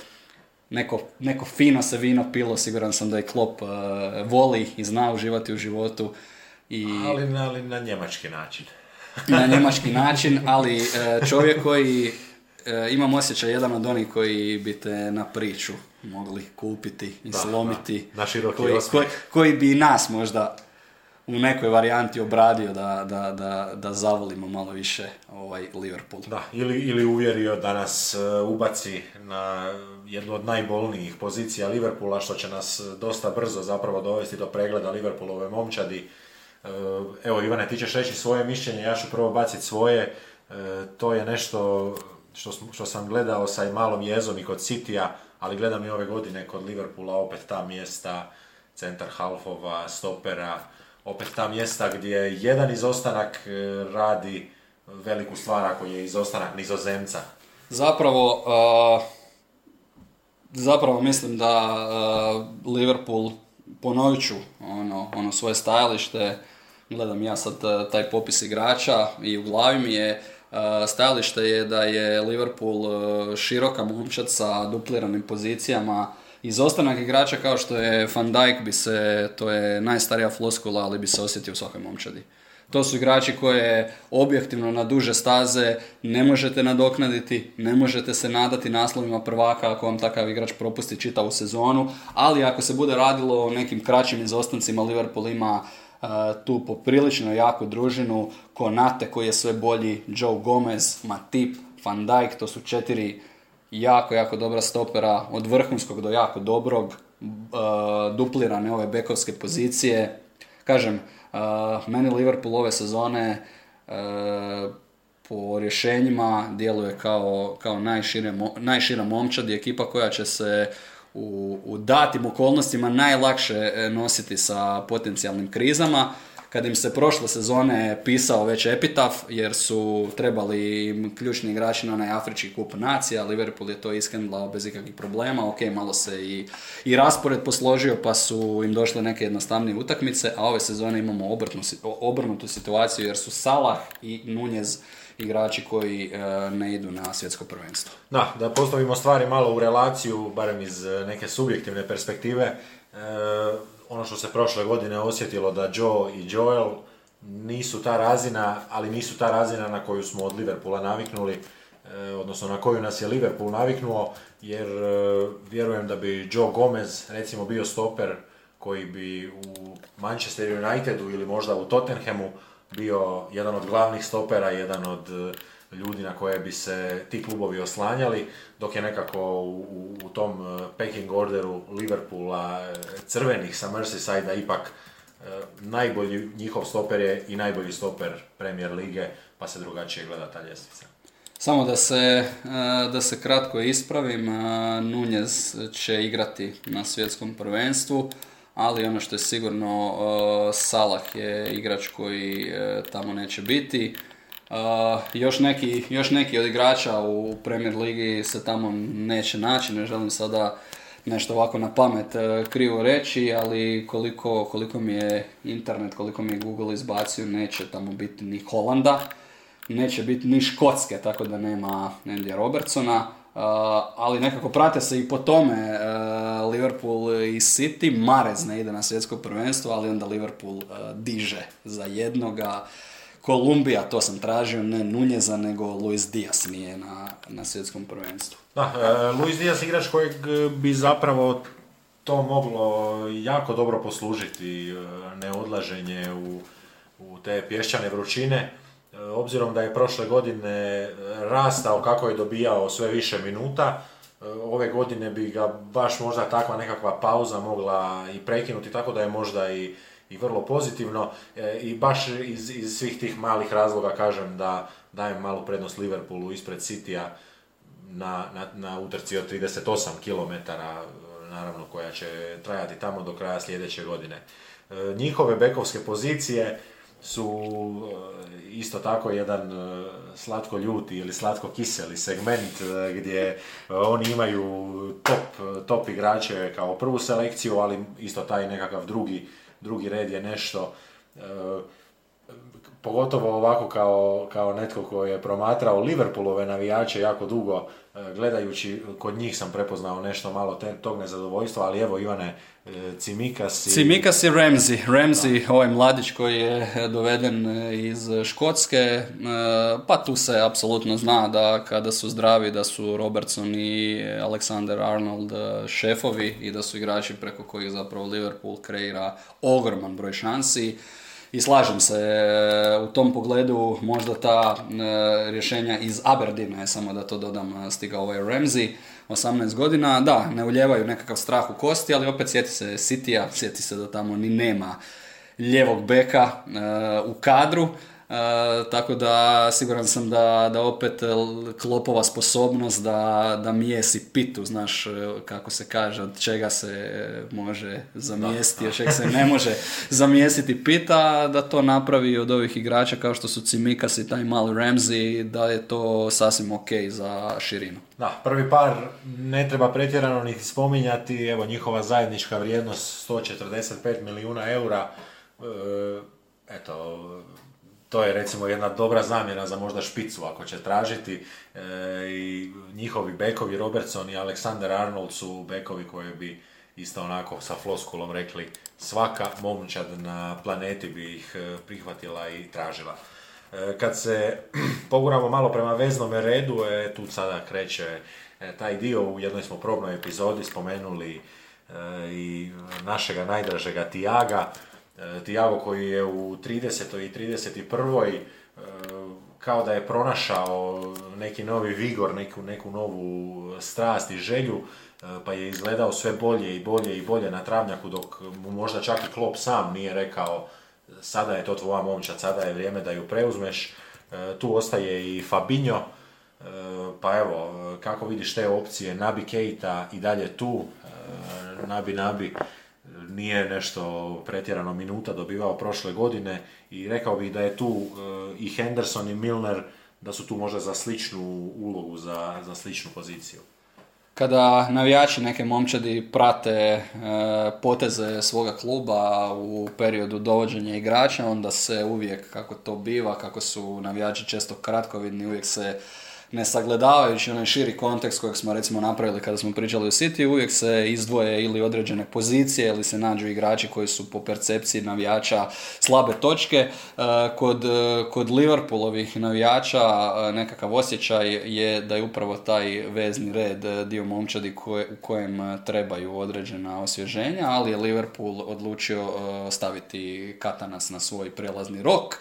neko, neko fino se vino pilo, siguran sam da je Klop voli i zna uživati u životu. I... Ali, ali na njemački način. na njemački način, ali uh, čovjek koji uh, imam osjećaj jedan od onih koji bi te na priču mogli kupiti i Da, slomiti. da, na široki koji, koji, koji bi nas možda u nekoj varijanti obradio da, da, da, da zavolimo malo više ovaj Liverpool. Da, ili, ili uvjerio da nas e, ubaci na jednu od najbolnijih pozicija Liverpoola, što će nas e, dosta brzo zapravo dovesti do pregleda Liverpoolove momčadi. E, Evo, Ivane, ti ćeš reći svoje mišljenje, ja ću prvo baciti svoje. E, To je nešto što, što sam gledao sa malom jezom i kod Citya, ali gledam i ove godine kod Liverpoola opet ta mjesta, centar halfova, stopera, opet ta mjesta gdje jedan izostanak e, radi veliku stvar ako je izostanak nizozemca. Zapravo, zapravo mislim da Liverpool, ponovit ću ono, ono svoje stajalište, gledam ja sad uh, taj popis igrača i u glavi mi je uh, stajalište je da je Liverpool uh, široka momčad sa dupliranim pozicijama Izostanak igrača kao što je Van Dijk bi se, to je najstarija floskula, ali bi se osjetio u svakoj momčadi. To su igrači koje objektivno na duže staze ne možete nadoknaditi, ne možete se nadati naslovima prvaka ako vam takav igrač propusti čitavu sezonu, ali ako se bude radilo o nekim kraćim izostancima, Liverpool ima tu poprilično jaku družinu, Konate koji je sve bolji, Joe Gomez, Matip, Van Dijk, to su četiri jako, jako dobra stopera, od vrhunskog do jako dobrog, duplirane ove bekovske pozicije. Kažem, meni Liverpool ove sezone po rješenjima djeluje kao, kao najšire, najšira momčad i ekipa koja će se u, u datim okolnostima najlakše e, nositi sa potencijalnim krizama. Kad im se prošle sezone pisao već epitaf, jer su trebali im ključni igrači na onaj Afrički kup nacija, Liverpool je to ishendlao bez ikakvih problema, ok, malo se i, i raspored posložio, pa su im došle neke jednostavnije utakmice, a ove sezone imamo obrnutu situaciju, jer su Salah i Nunez igrači koji e, ne idu na svjetsko prvenstvo. Da, da postavimo stvari malo u relaciju, barem iz e, neke subjektivne perspektive. E, ono što se prošle godine osjetilo da Joe i Joel nisu ta razina, ali nisu ta razina na koju smo od Liverpoola naviknuli, odnosno na koju nas je Liverpool naviknuo, jer vjerujem da bi Joe Gomez recimo bio stoper koji bi u Manchester Unitedu ili možda u Tottenhamu bio jedan od glavnih stopera, jedan od e, ljudi na koje bi se ti klubovi oslanjali, dok je nekako u, u, tom e, pecking orderu Liverpoola e, crvenih sa Merseyside-a ipak najbolji njihov stoper je i najbolji stoper Premier lige, pa se drugačije gleda ta ljestvica. Samo da se, da se kratko ispravim, Nunez će igrati na svjetskom prvenstvu, ali ono što je sigurno, e, Salah je igrač koji e, tamo neće biti. E, Još neki, još neki od igrača u Premier Ligi se tamo neće naći, ne želim sada nešto ovako na pamet krivo reći, ali koliko, koliko mi je internet, koliko mi je Google izbacio, neće tamo biti ni Holanda, neće biti ni Škotske, tako da nema Andy Robertsona, uh, ali nekako prate se i po tome uh, Liverpool i City, Marez ne ide na svjetsko prvenstvo, ali onda Liverpool uh, diže za jednoga. Kolumbija, to sam tražio, ne Nunjeza, nego Luis Diaz nije na, na svjetskom prvenstvu. Da, Luis Diaz igrač kojeg bi zapravo to moglo jako dobro poslužiti, neodlaženje u, u te pješčane vrućine, obzirom da je prošle godine rastao kako je dobijao sve više minuta, e, ove godine bi ga baš možda takva nekakva pauza mogla i prekinuti, tako da je možda i, i vrlo pozitivno e, i baš iz, iz svih tih malih razloga kažem da dajem malu prednost Liverpoolu ispred Citya na, na, na utrci od 38 km, naravno koja će trajati tamo do kraja sljedeće godine. E, Njihove bekovske pozicije su e, isto tako jedan e, slatko ljuti ili slatko kiseli segment e, gdje oni imaju top, top igrače kao prvu selekciju, ali isto taj nekakav drugi, drugi red je nešto pogotovo ovako kao, kao netko koji je promatrao Liverpoolove navijače jako dugo, gledajući kod njih sam prepoznao nešto malo te, tog nezadovoljstva, ali evo Ivane, e, Cimikas i... Cimikas i Ramsey. Ramsey, ovaj mladić koji je doveden e, iz Škotske, pa tu se apsolutno zna da kada su zdravi da su Robertson i Alexander Arnold šefovi i da su igrači preko kojih zapravo Liverpool kreira ogroman broj šansi i slažem se e, u tom pogledu možda ta e, rješenja iz Aberdina, samo da to dodam, e, stiga ovaj Ramsey, 18 godina, da, ne uljevaju nekakav strah u kosti, ali opet sjeti se Citya, sjeti se da tamo ni nema ljevog beka u kadru, E, tako da siguran sam da, da opet klopova sposobnost da, da mijesi pitu, znaš e, kako se kaže, od čega se može zamijesti, od čega se ne može zamijestiti pita, da to napravi od ovih igrača kao što su Cimikas i taj mali Ramsey, da je to sasvim ok za širinu. Da, prvi par ne treba pretjerano niti spominjati, evo njihova zajednička vrijednost 145 milijuna eura, e, eto, to je recimo jedna dobra zamjena za možda špicu ako će tražiti e, i njihovi bekovi Robertson i Alexander Arnold su bekovi koji bi isto onako sa floskulom rekli svaka momčad na planeti bi ih e, prihvatila i tražila. E, kad se poguramo malo prema veznom redu, e, tu sada kreće taj dio, u jednoj smo probnoj epizodi spomenuli i našega najdražega Tijaga, E, Tiago koji je u 30. i 31. E, kao da je pronašao neki novi vigor, neku, neku novu strast i želju, e, pa je izgledao sve bolje i bolje i bolje na travnjaku, dok mu možda čak i Klop sam nije rekao sada je to tvoja momčad, sada je vrijeme da ju preuzmeš. Tu ostaje i Fabinho, pa evo, kako vidiš te opcije, Nabi Keita i dalje tu, Nabi Nabi, nije nešto pretjerano minuta dobivao prošle godine i rekao bih da je tu e, i Henderson i Milner da su tu možda za sličnu ulogu, za, za sličnu poziciju. Kada navijači neke momčadi prate e, poteze svoga kluba u periodu dovođenja igrača, onda se uvijek, kako to biva, kako su navijači često kratkovidni, uvijek se ne sagledavajući onaj širi kontekst kojeg smo recimo napravili kada smo pričali o City, uvijek se izdvoje ili određene pozicije ili se nađu igrači koji su po percepciji navijača slabe točke. E, kod, e, kod Liverpoolovih navijača e, nekakav osjećaj je da je upravo taj vezni red dio momčadi u kojem trebaju određena osvježenja, ali je Liverpool odlučio staviti Katanas na svoj prelazni rok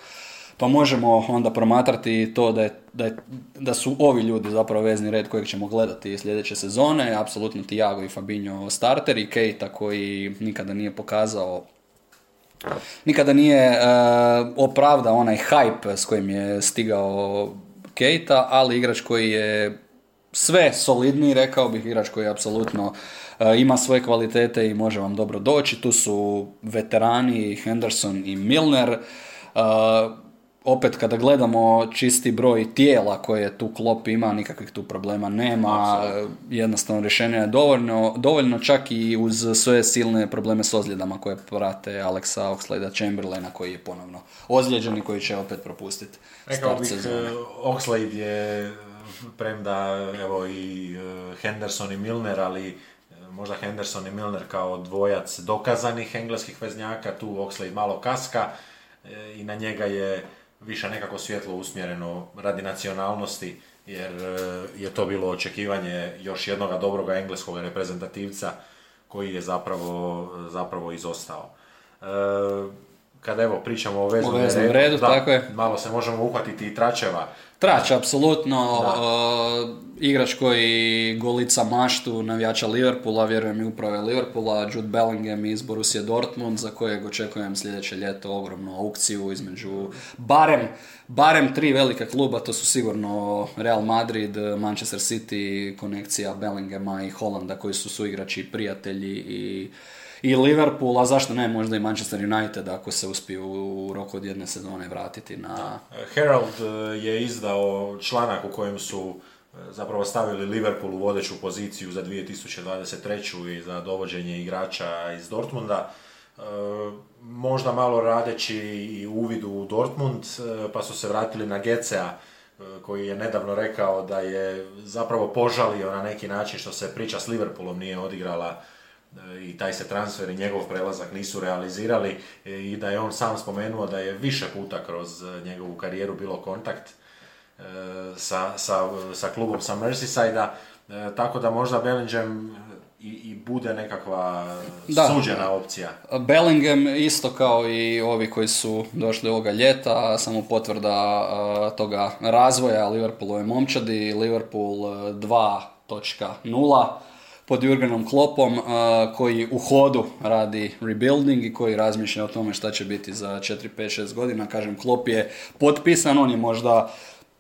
pa možemo onda promatrati to da, je, da, je, da su ovi ljudi zapravo vezni red kojeg ćemo gledati sljedeće sezone, apsolutno Tiago i Fabinho starteri, Keita koji nikada nije pokazao nikada nije uh, opravdao onaj hype s kojim je stigao Keita, ali igrač koji je sve solidniji, rekao bih, igrač koji apsolutno uh, ima svoje kvalitete i može vam dobro doći. Tu su veterani Henderson i Milner. Uh, opet kada gledamo čisti broj tijela koje tu klop ima, nikakvih tu problema nema, jednostavno rješenje je dovoljno, dovoljno čak i uz sve silne probleme s ozljedama koje prate Alexa Oxlade Chamberlaina koji je ponovno ozlijeđen i koji će opet propustiti Rekao bih, sezone. Oxlade je premda evo i e, Henderson i Milner, ali e, možda Henderson i Milner kao dvojac dokazanih engleskih veznjaka, tu Oxlade malo kaska e, i na njega je više nekako svjetlo usmjereno radi nacionalnosti, jer e, je to bilo očekivanje još jednog dobrog engleskog reprezentativca koji je zapravo, zapravo izostao. E, kada evo pričamo o veznom, redu, redu da, tako je. malo se možemo uhvatiti i tračeva Trač, apsolutno. Igrač koji golica maštu navijača Liverpoola, vjerujem i uprave Liverpoola, Jude Bellingham iz Borussia Dortmund, za kojeg očekujem sljedeće ljeto ogromnu aukciju između barem, barem tri velike kluba, to su sigurno Real Madrid, Manchester City, konekcija Bellinghama i Hollanda koji su suigrači prijatelji i i Liverpool, a zašto ne, možda i Manchester United ako se uspiju u roku od jedne sezone vratiti na... Herald e, je izdao članak u kojem su zapravo stavili Liverpool u vodeću poziciju za 2023. i za dovođenje igrača iz Dortmunda. možda malo radeći i uvid u Dortmund, pa su se vratili na Gecea, koji je nedavno rekao da je zapravo požalio na neki način što se priča s Liverpoolom nije odigrala i taj se transfer i njegov prelazak nisu realizirali i da je on sam spomenuo da je više puta kroz njegovu karijeru bilo kontakt sa, sa, sa klubom sa Merseyside-a, tako da možda Bellingham i, i bude nekakva da. suđena opcija. Bellingham isto kao i ovi koji su došli ovoga ljeta, samo potvrda toga razvoja Liverpoolove momčadi, Liverpool 2.0 pod Jurgenom Klopom koji u hodu radi rebuilding i koji razmišlja o tome šta će biti za 4, 5, 6 godina. Kažem, Klop je potpisan, on je možda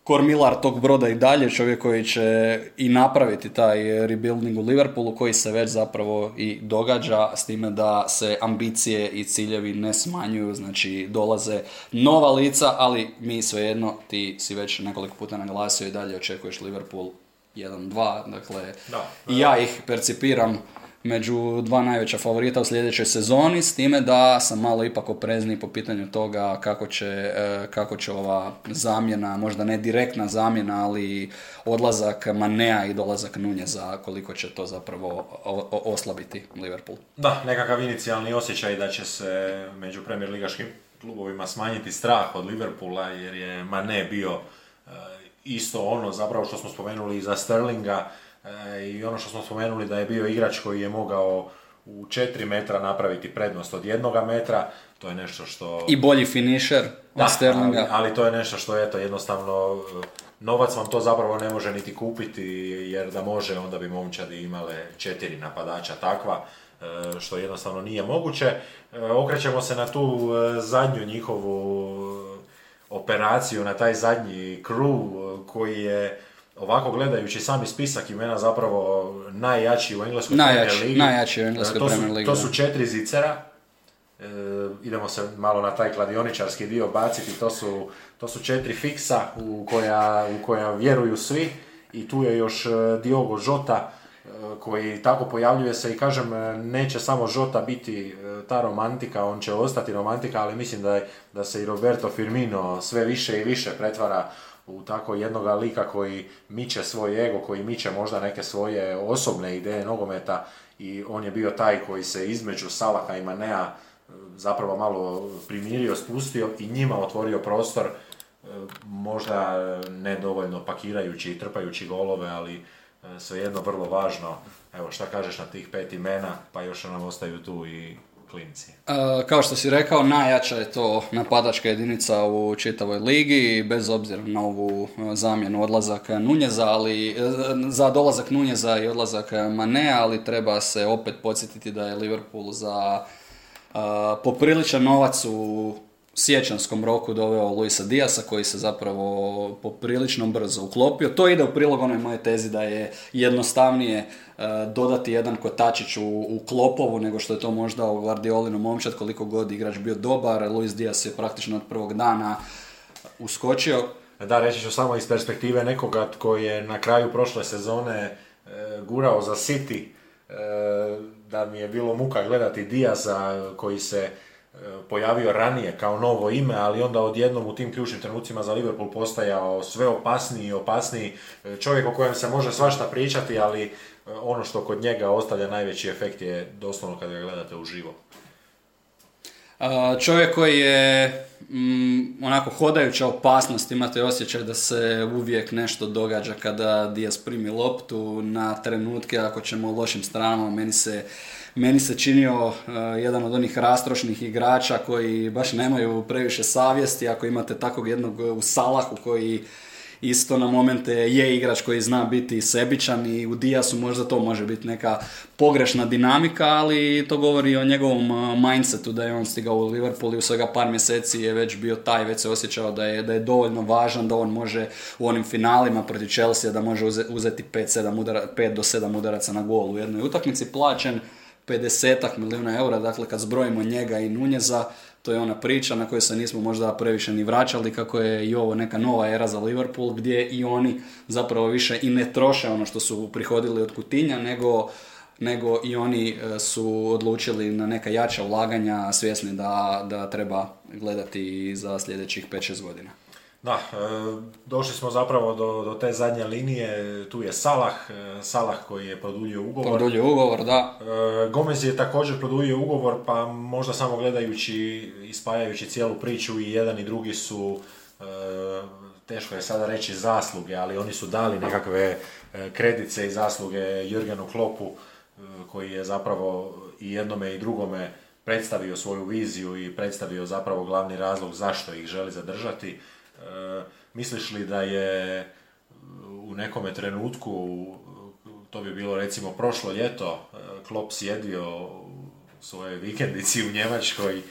kormilar tog broda i dalje, čovjek koji će i napraviti taj rebuilding u Liverpoolu koji se već zapravo i događa s time da se ambicije i ciljevi ne smanjuju, znači dolaze nova lica, ali mi svejedno, ti si već nekoliko puta naglasio i dalje očekuješ Liverpool 1-2, dakle da. i ja ih percipiram među dva najveća favorita u sljedećoj sezoni, s time da sam malo ipak oprezniji po pitanju toga kako će, e, kako će ova zamjena, možda ne direktna zamjena, ali odlazak Manea i dolazak Nunjeza, koliko će to zapravo oslabiti Liverpool. Da, nekakav inicijalni osjećaj da će se među premier ligaškim klubovima smanjiti strah od Liverpoola, jer je Mane bio e, isto ono zapravo što smo spomenuli za Sterlinga, E, i ono što smo spomenuli da je bio igrač koji je mogao u 4 metra napraviti prednost od jednoga metra, to je nešto što... I bolji finisher da, Sterlinga. Ali, ali, to je nešto što eto, jednostavno novac vam to zapravo ne može niti kupiti jer da može onda bi momčadi imale četiri napadača takva e, što jednostavno nije moguće. E, okrećemo se na tu zadnju njihovu operaciju, na taj zadnji crew koji je ovako gledajući sami spisak imena zapravo najjači u engleskoj najjači, Premier Najjači u engleskoj to Premier Ligi. To su četiri zicera. E, idemo se malo na taj kladioničarski dio baciti. To su, to su četiri fiksa u koja, u koja vjeruju svi. I tu je još e, Diogo Žota e, koji tako pojavljuje se i kažem neće samo Žota biti ta romantika, on će ostati romantika, ali mislim da, je, da se i Roberto Firmino sve više i više pretvara u tako jednoga lika koji miče svoj ego, koji miče možda neke svoje osobne ideje nogometa i on je bio taj koji se između Salaha i Manea e, zapravo malo primirio, spustio i njima otvorio prostor e, možda ne dovoljno pakirajući i trpajući golove, ali e, svejedno vrlo važno. Evo šta kažeš na tih pet imena, pa još nam ostaju tu i klinci? kao što si rekao, najjača je to napadačka jedinica u čitavoj ligi, bez obzira na ovu zamjenu odlazak Nunjeza, ali za dolazak Nunjeza i odlazak Mane, ali treba se opet podsjetiti da je Liverpool za popriličan novac u sjećanskom roku doveo Luisa Diasa koji se zapravo poprilično brzo uklopio. To ide u prilog onoj moje tezi da je jednostavnije e, dodati jedan kotačić u, u klopovu nego što je to možda u Guardiolinu momčad koliko god igrač bio dobar. Luis Dias je praktično od prvog dana uskočio. Da, reći ću samo iz perspektive nekoga koji je na kraju prošle sezone e, gurao za City, e, da mi je bilo muka gledati Diasa koji se pojavio ranije kao novo ime, ali onda odjednom u tim ključnim trenucima za Liverpool postajao sve opasniji i opasniji. Čovjek o kojem se može svašta pričati, ali e, ono što kod njega ostavlja najveći efekt je doslovno kad ga gledate uživo. Čovjek koji je mm, onako hodajuća opasnost, imate osjećaj da se uvijek nešto događa kada Diaz primi loptu na trenutke, ako ćemo lošim stranama, meni se meni se činio uh, jedan od onih rastrošnih igrača koji baš nemaju previše savjesti, ako imate takvog jednog u Salahu koji isto na momente je igrač koji zna biti sebičan i u Diasu možda to može biti neka pogrešna dinamika, ali to govori o njegovom uh, mindsetu da je on stigao u Liverpool i u svega par mjeseci je već bio taj, već se osjećao da je, da je dovoljno važan, da on može u onim finalima protiv Chelsea da može uzeti 5, 5 do 7 udaraca na gol u jednoj utakmici, plaćen 50 milijuna eura, dakle kad zbrojimo njega i Nunjeza, to je ona priča na kojoj se nismo možda previše ni vraćali, kako je i ovo neka nova era za Liverpool, gdje i oni zapravo više i ne troše ono što su prihodili od Kutinja, nego nego i oni e, su odlučili na neka jača ulaganja, svjesni da, da treba gledati za sljedećih 5-6 godina. Da, e, došli smo zapravo do, do te zadnje linije, tu je Salah, e, Salah koji je produljio ugovor. Produljio ugovor, da. Gomez je također produljio ugovor, pa možda samo gledajući i spajajući cijelu priču i jedan i drugi su, teško je sada reći zasluge, ali oni su dali nekakve kredice i zasluge Jurgenu Klopu koji je zapravo i jednome i drugome predstavio svoju viziju i predstavio zapravo glavni razlog zašto ih želi zadržati. E, misliš li da je u nekome trenutku, to bi bilo recimo prošlo ljeto, e, Klopp sjedio u svojoj vikendici u Njemačkoj e,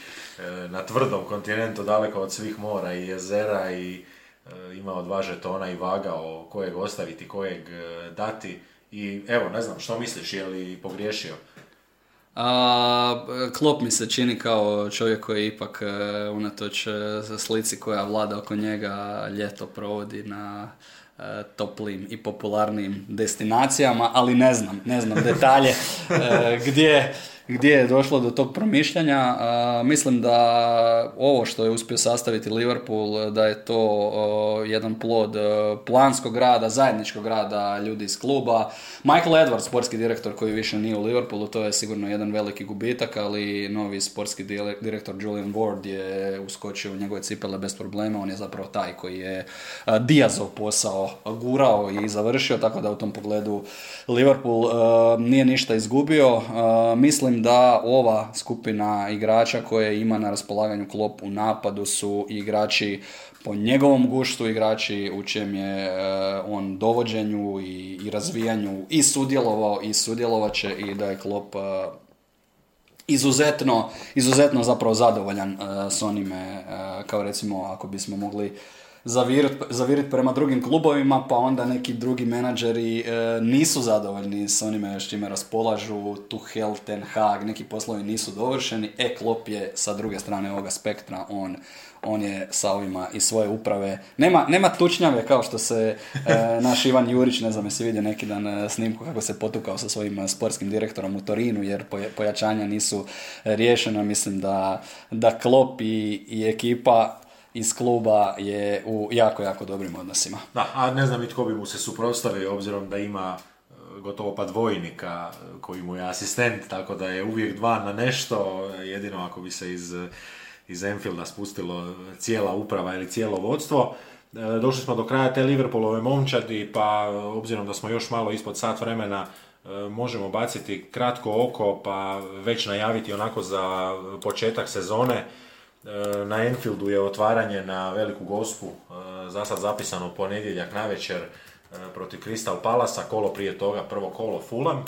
na tvrdom kontinentu daleko od svih mora i jezera i imao dva žetona i vagao kojeg ostaviti, kojeg dati i evo, ne znam, što misliš, je li pogriješio? A, Klop mi se čini kao čovjek koji ipak e, unatoč e, slici koja vlada oko njega ljeto provodi na toplim i popularnim destinacijama, ali ne znam, ne znam detalje gdje gdje je došlo do tog promišljanja. mislim da ovo što je uspio sastaviti Liverpool, da je to jedan plod planskog rada, zajedničkog rada ljudi iz kluba. Michael Edwards, sportski direktor koji više nije u Liverpoolu, to je sigurno jedan veliki gubitak, ali novi sportski direktor Julian Ward je uskočio u njegove cipele bez problema. On je zapravo taj koji je Diazov posao gurao i završio, tako da u tom pogledu Liverpool nije ništa izgubio. Mislim da ova skupina igrača koje ima na raspolaganju klop u napadu su igrači po njegovom guštu, igrači u čem je e, on dovođenju i, i razvijanju i sudjelovao i sudjelovat će i da je klop e, izuzetno, izuzetno zapravo zadovoljan e, s onime kao recimo ako bismo mogli zaviriti prema drugim klubovima, pa onda neki drugi menadžeri e, nisu zadovoljni s onime s čime raspolažu, Tuchel, Ten Hag, neki poslovi nisu dovršeni, e Klop je sa druge strane ovoga spektra, on on je sa ovima i svoje uprave. Nema, nema tučnjave kao što se e, naš Ivan Jurić, ne znam jesi vidio neki dan e, snimku kako se potukao sa svojim e, sportskim direktorom u Torinu jer pojačanja nisu riješena. Mislim da, da Klop i, i ekipa iz kluba je u jako, jako dobrim odnosima. Da, a ne znam i tko bi mu se suprotstavio obzirom da ima e, gotovo pa dvojnika e, koji mu je asistent, tako da je uvijek dva na nešto, jedino ako bi se iz, iz Enfielda spustilo cijela uprava ili cijelo vodstvo. E, došli smo do kraja te Liverpoolove momčadi, pa obzirom da smo još malo ispod sat vremena, možemo baciti kratko oko, pa već najaviti onako za početak sezone. E, na Enfieldu je otvaranje na veliku gospu, e, za sad zapisano ponedjeljak navečer e, protiv Crystal Palasa, kolo prije toga, prvo kolo Fulham.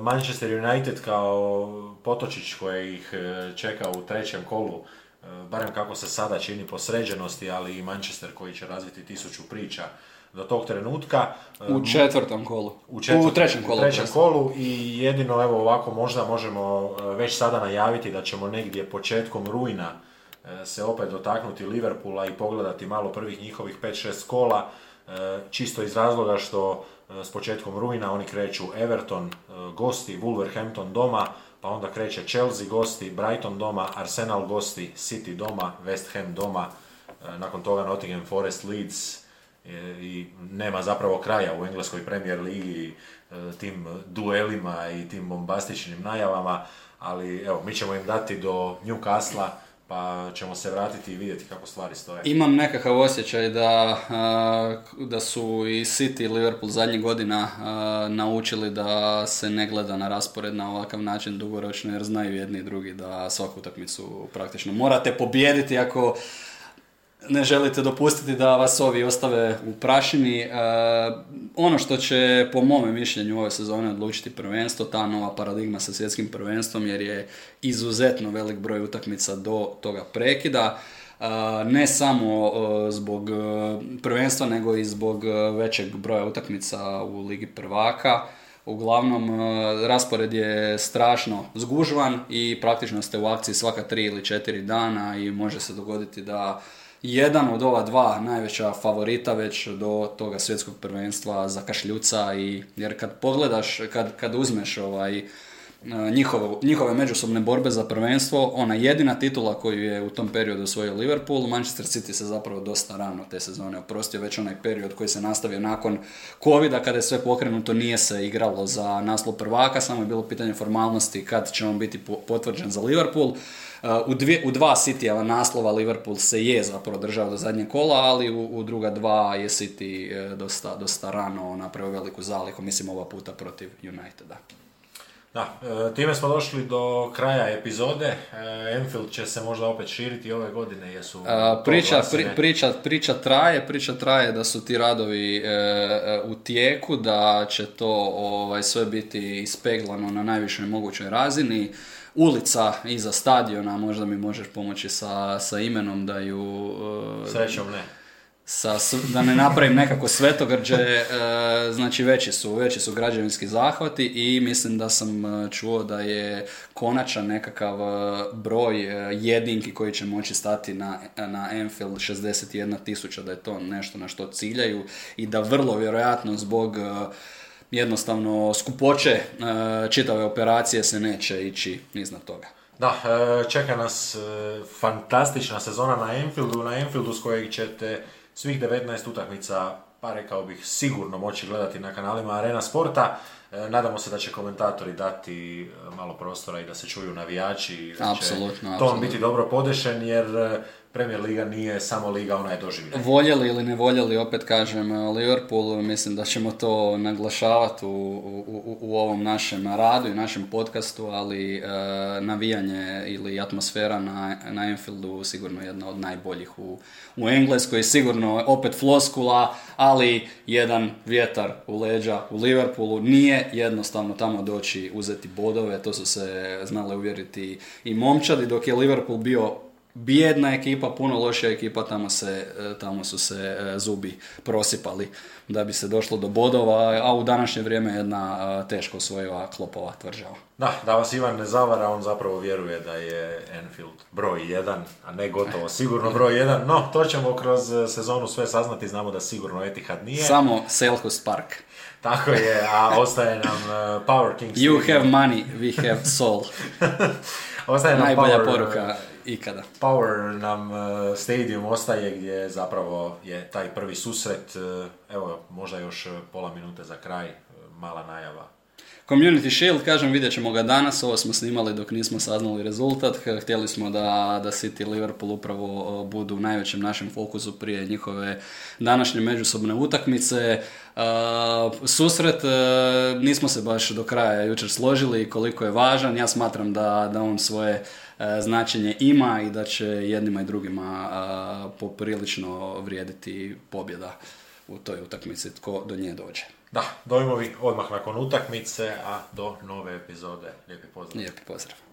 Manchester United kao potočić koji ih čeka u trećem kolu, barem kako se sada čini po sređenosti, ali i Manchester koji će razviti tisuću priča do tog trenutka. U četvrtom kolu. U, u trećem kolu. U trećem kolu i jedino evo ovako možda možemo već sada najaviti da ćemo negdje početkom rujna e, se opet dotaknuti Liverpoola i pogledati malo prvih njihovih 5-6 kola, e, čisto iz razloga što s početkom rujna oni kreću Everton gosti, Wolverhampton doma, pa onda kreće Chelsea gosti, Brighton doma, Arsenal gosti, City doma, West Ham doma, nakon toga Nottingham Forest Leeds, i nema zapravo kraja u engleskoj premijer ligi e, tim duelima i tim bombastičnim najavama, ali evo, mi ćemo im dati do Newcastle pa ćemo se vratiti i vidjeti kako stvari stoje. Imam nekakav osjećaj da, da su i City i Liverpool zadnjih godina naučili da se ne gleda na raspored na ovakav način dugoročno jer znaju jedni i drugi da svaku utakmicu praktično morate pobijediti ako ne želite dopustiti da vas ovi ostave u prašini. E, ono što će po mome mišljenju ove sezone odlučiti prvenstvo, ta nova paradigma sa svjetskim prvenstvom jer je izuzetno velik broj utakmica do toga prekida. E, ne samo e, zbog prvenstva, nego i zbog većeg broja utakmica u Ligi prvaka. Uglavnom, raspored je strašno zgužvan i praktično ste u akciji svaka tri ili četiri dana i može se dogoditi da jedan od ova dva najveća favorita već do toga svjetskog prvenstva za kašljuca i jer kad pogledaš, kad, kad uzmeš ovaj njihove, njihove međusobne borbe za prvenstvo, ona jedina titula koju je u tom periodu osvojio Liverpool, Manchester City se zapravo dosta rano te sezone oprostio, već onaj period koji se nastavio nakon covida kada je sve pokrenuto, nije se igralo za naslov prvaka, samo je bilo pitanje formalnosti kad će on biti potvrđen za Liverpool. U, dvije, u dva Cityjeva naslova Liverpool se je zapravo držao do zadnje kola, ali u, u druga dva je City e, dosta, dosta rano napravio veliku zalihu, mislim ova puta protiv Uniteda. Da, e, time smo došli do kraja epizode. E, Enfield će se možda opet širiti ove godine, jesu priča, priča, priča traje, priča traje da su ti radovi e, u tijeku, da će to ovaj, sve biti ispeglano na najvišoj mogućoj razini. Ulica iza stadiona, možda mi možeš pomoći sa, sa imenom da ju... Srećom ne. sa, da ne napravim nekako svetogrđe, e, znači veći su, veći su građevinski zahvati i mislim da sam e, čuo da je konačan nekakav broj jedinki koji će moći stati na, na Enfield 61 tisuća, da je to nešto na što ciljaju i da vrlo vjerojatno zbog jednostavno skupoće čitave operacije se neće ići iznad toga. Da, čeka nas fantastična sezona na Enfieldu, na Enfieldu s kojeg ćete svih 19 utakmica, pa rekao bih, sigurno moći gledati na kanalima Arena Sporta. E, nadamo se da će komentatori dati e, malo prostora i da se čuju navijači i da će ton biti dobro podešen jer e, Premier Liga nije samo liga, ona je doživljena. Voljeli ili ne voljeli, opet kažem, Liverpool, mislim da ćemo to naglašavati u, u, u ovom našem radu i našem podcastu, ali navijanje ili atmosfera na, na Anfieldu sigurno jedna od najboljih u, u Engleskoj, sigurno opet floskula, ali jedan vjetar u leđa u Liverpoolu nije jednostavno tamo doći uzeti bodove, to su se znale uvjeriti i momčadi, dok je Liverpool bio bijedna ekipa, puno lošija ekipa, tamo, se, e, tamo su se e, zubi prosipali da bi se došlo do bodova, a u današnje vrijeme jedna e, teško osvojiva klopova tvrđava. Da, da vas Ivan ne zavara, on zapravo vjeruje da je Enfield broj jedan, a ne gotovo sigurno broj jedan, no to ćemo kroz sezonu sve saznati, znamo da sigurno Etihad nije. Samo Selhurst Park. Tako je, a ostaje nam Power Kings. You have money, we have soul. ostaje nam Najbolja poruka ikada. Power nam uh, stadium ostaje gdje zapravo je taj prvi susret. Uh, evo, možda još uh, pola minute za kraj, mala najava. Community Shield, kažem, vidjet ćemo ga danas, ovo smo snimali dok nismo saznali rezultat, htjeli smo da, da City i Liverpool upravo budu u najvećem našem fokusu prije njihove današnje međusobne utakmice. susret, nismo se baš do kraja jučer složili koliko je važan, ja smatram da, da on svoje E, značenje ima i da će jednima i drugima e, poprilično vrijediti pobjeda u toj utakmici tko do nje dođe. Da, dojmovi odmah nakon utakmice, a do nove epizode. Lijepi pozdrav. Lijepi pozdrav.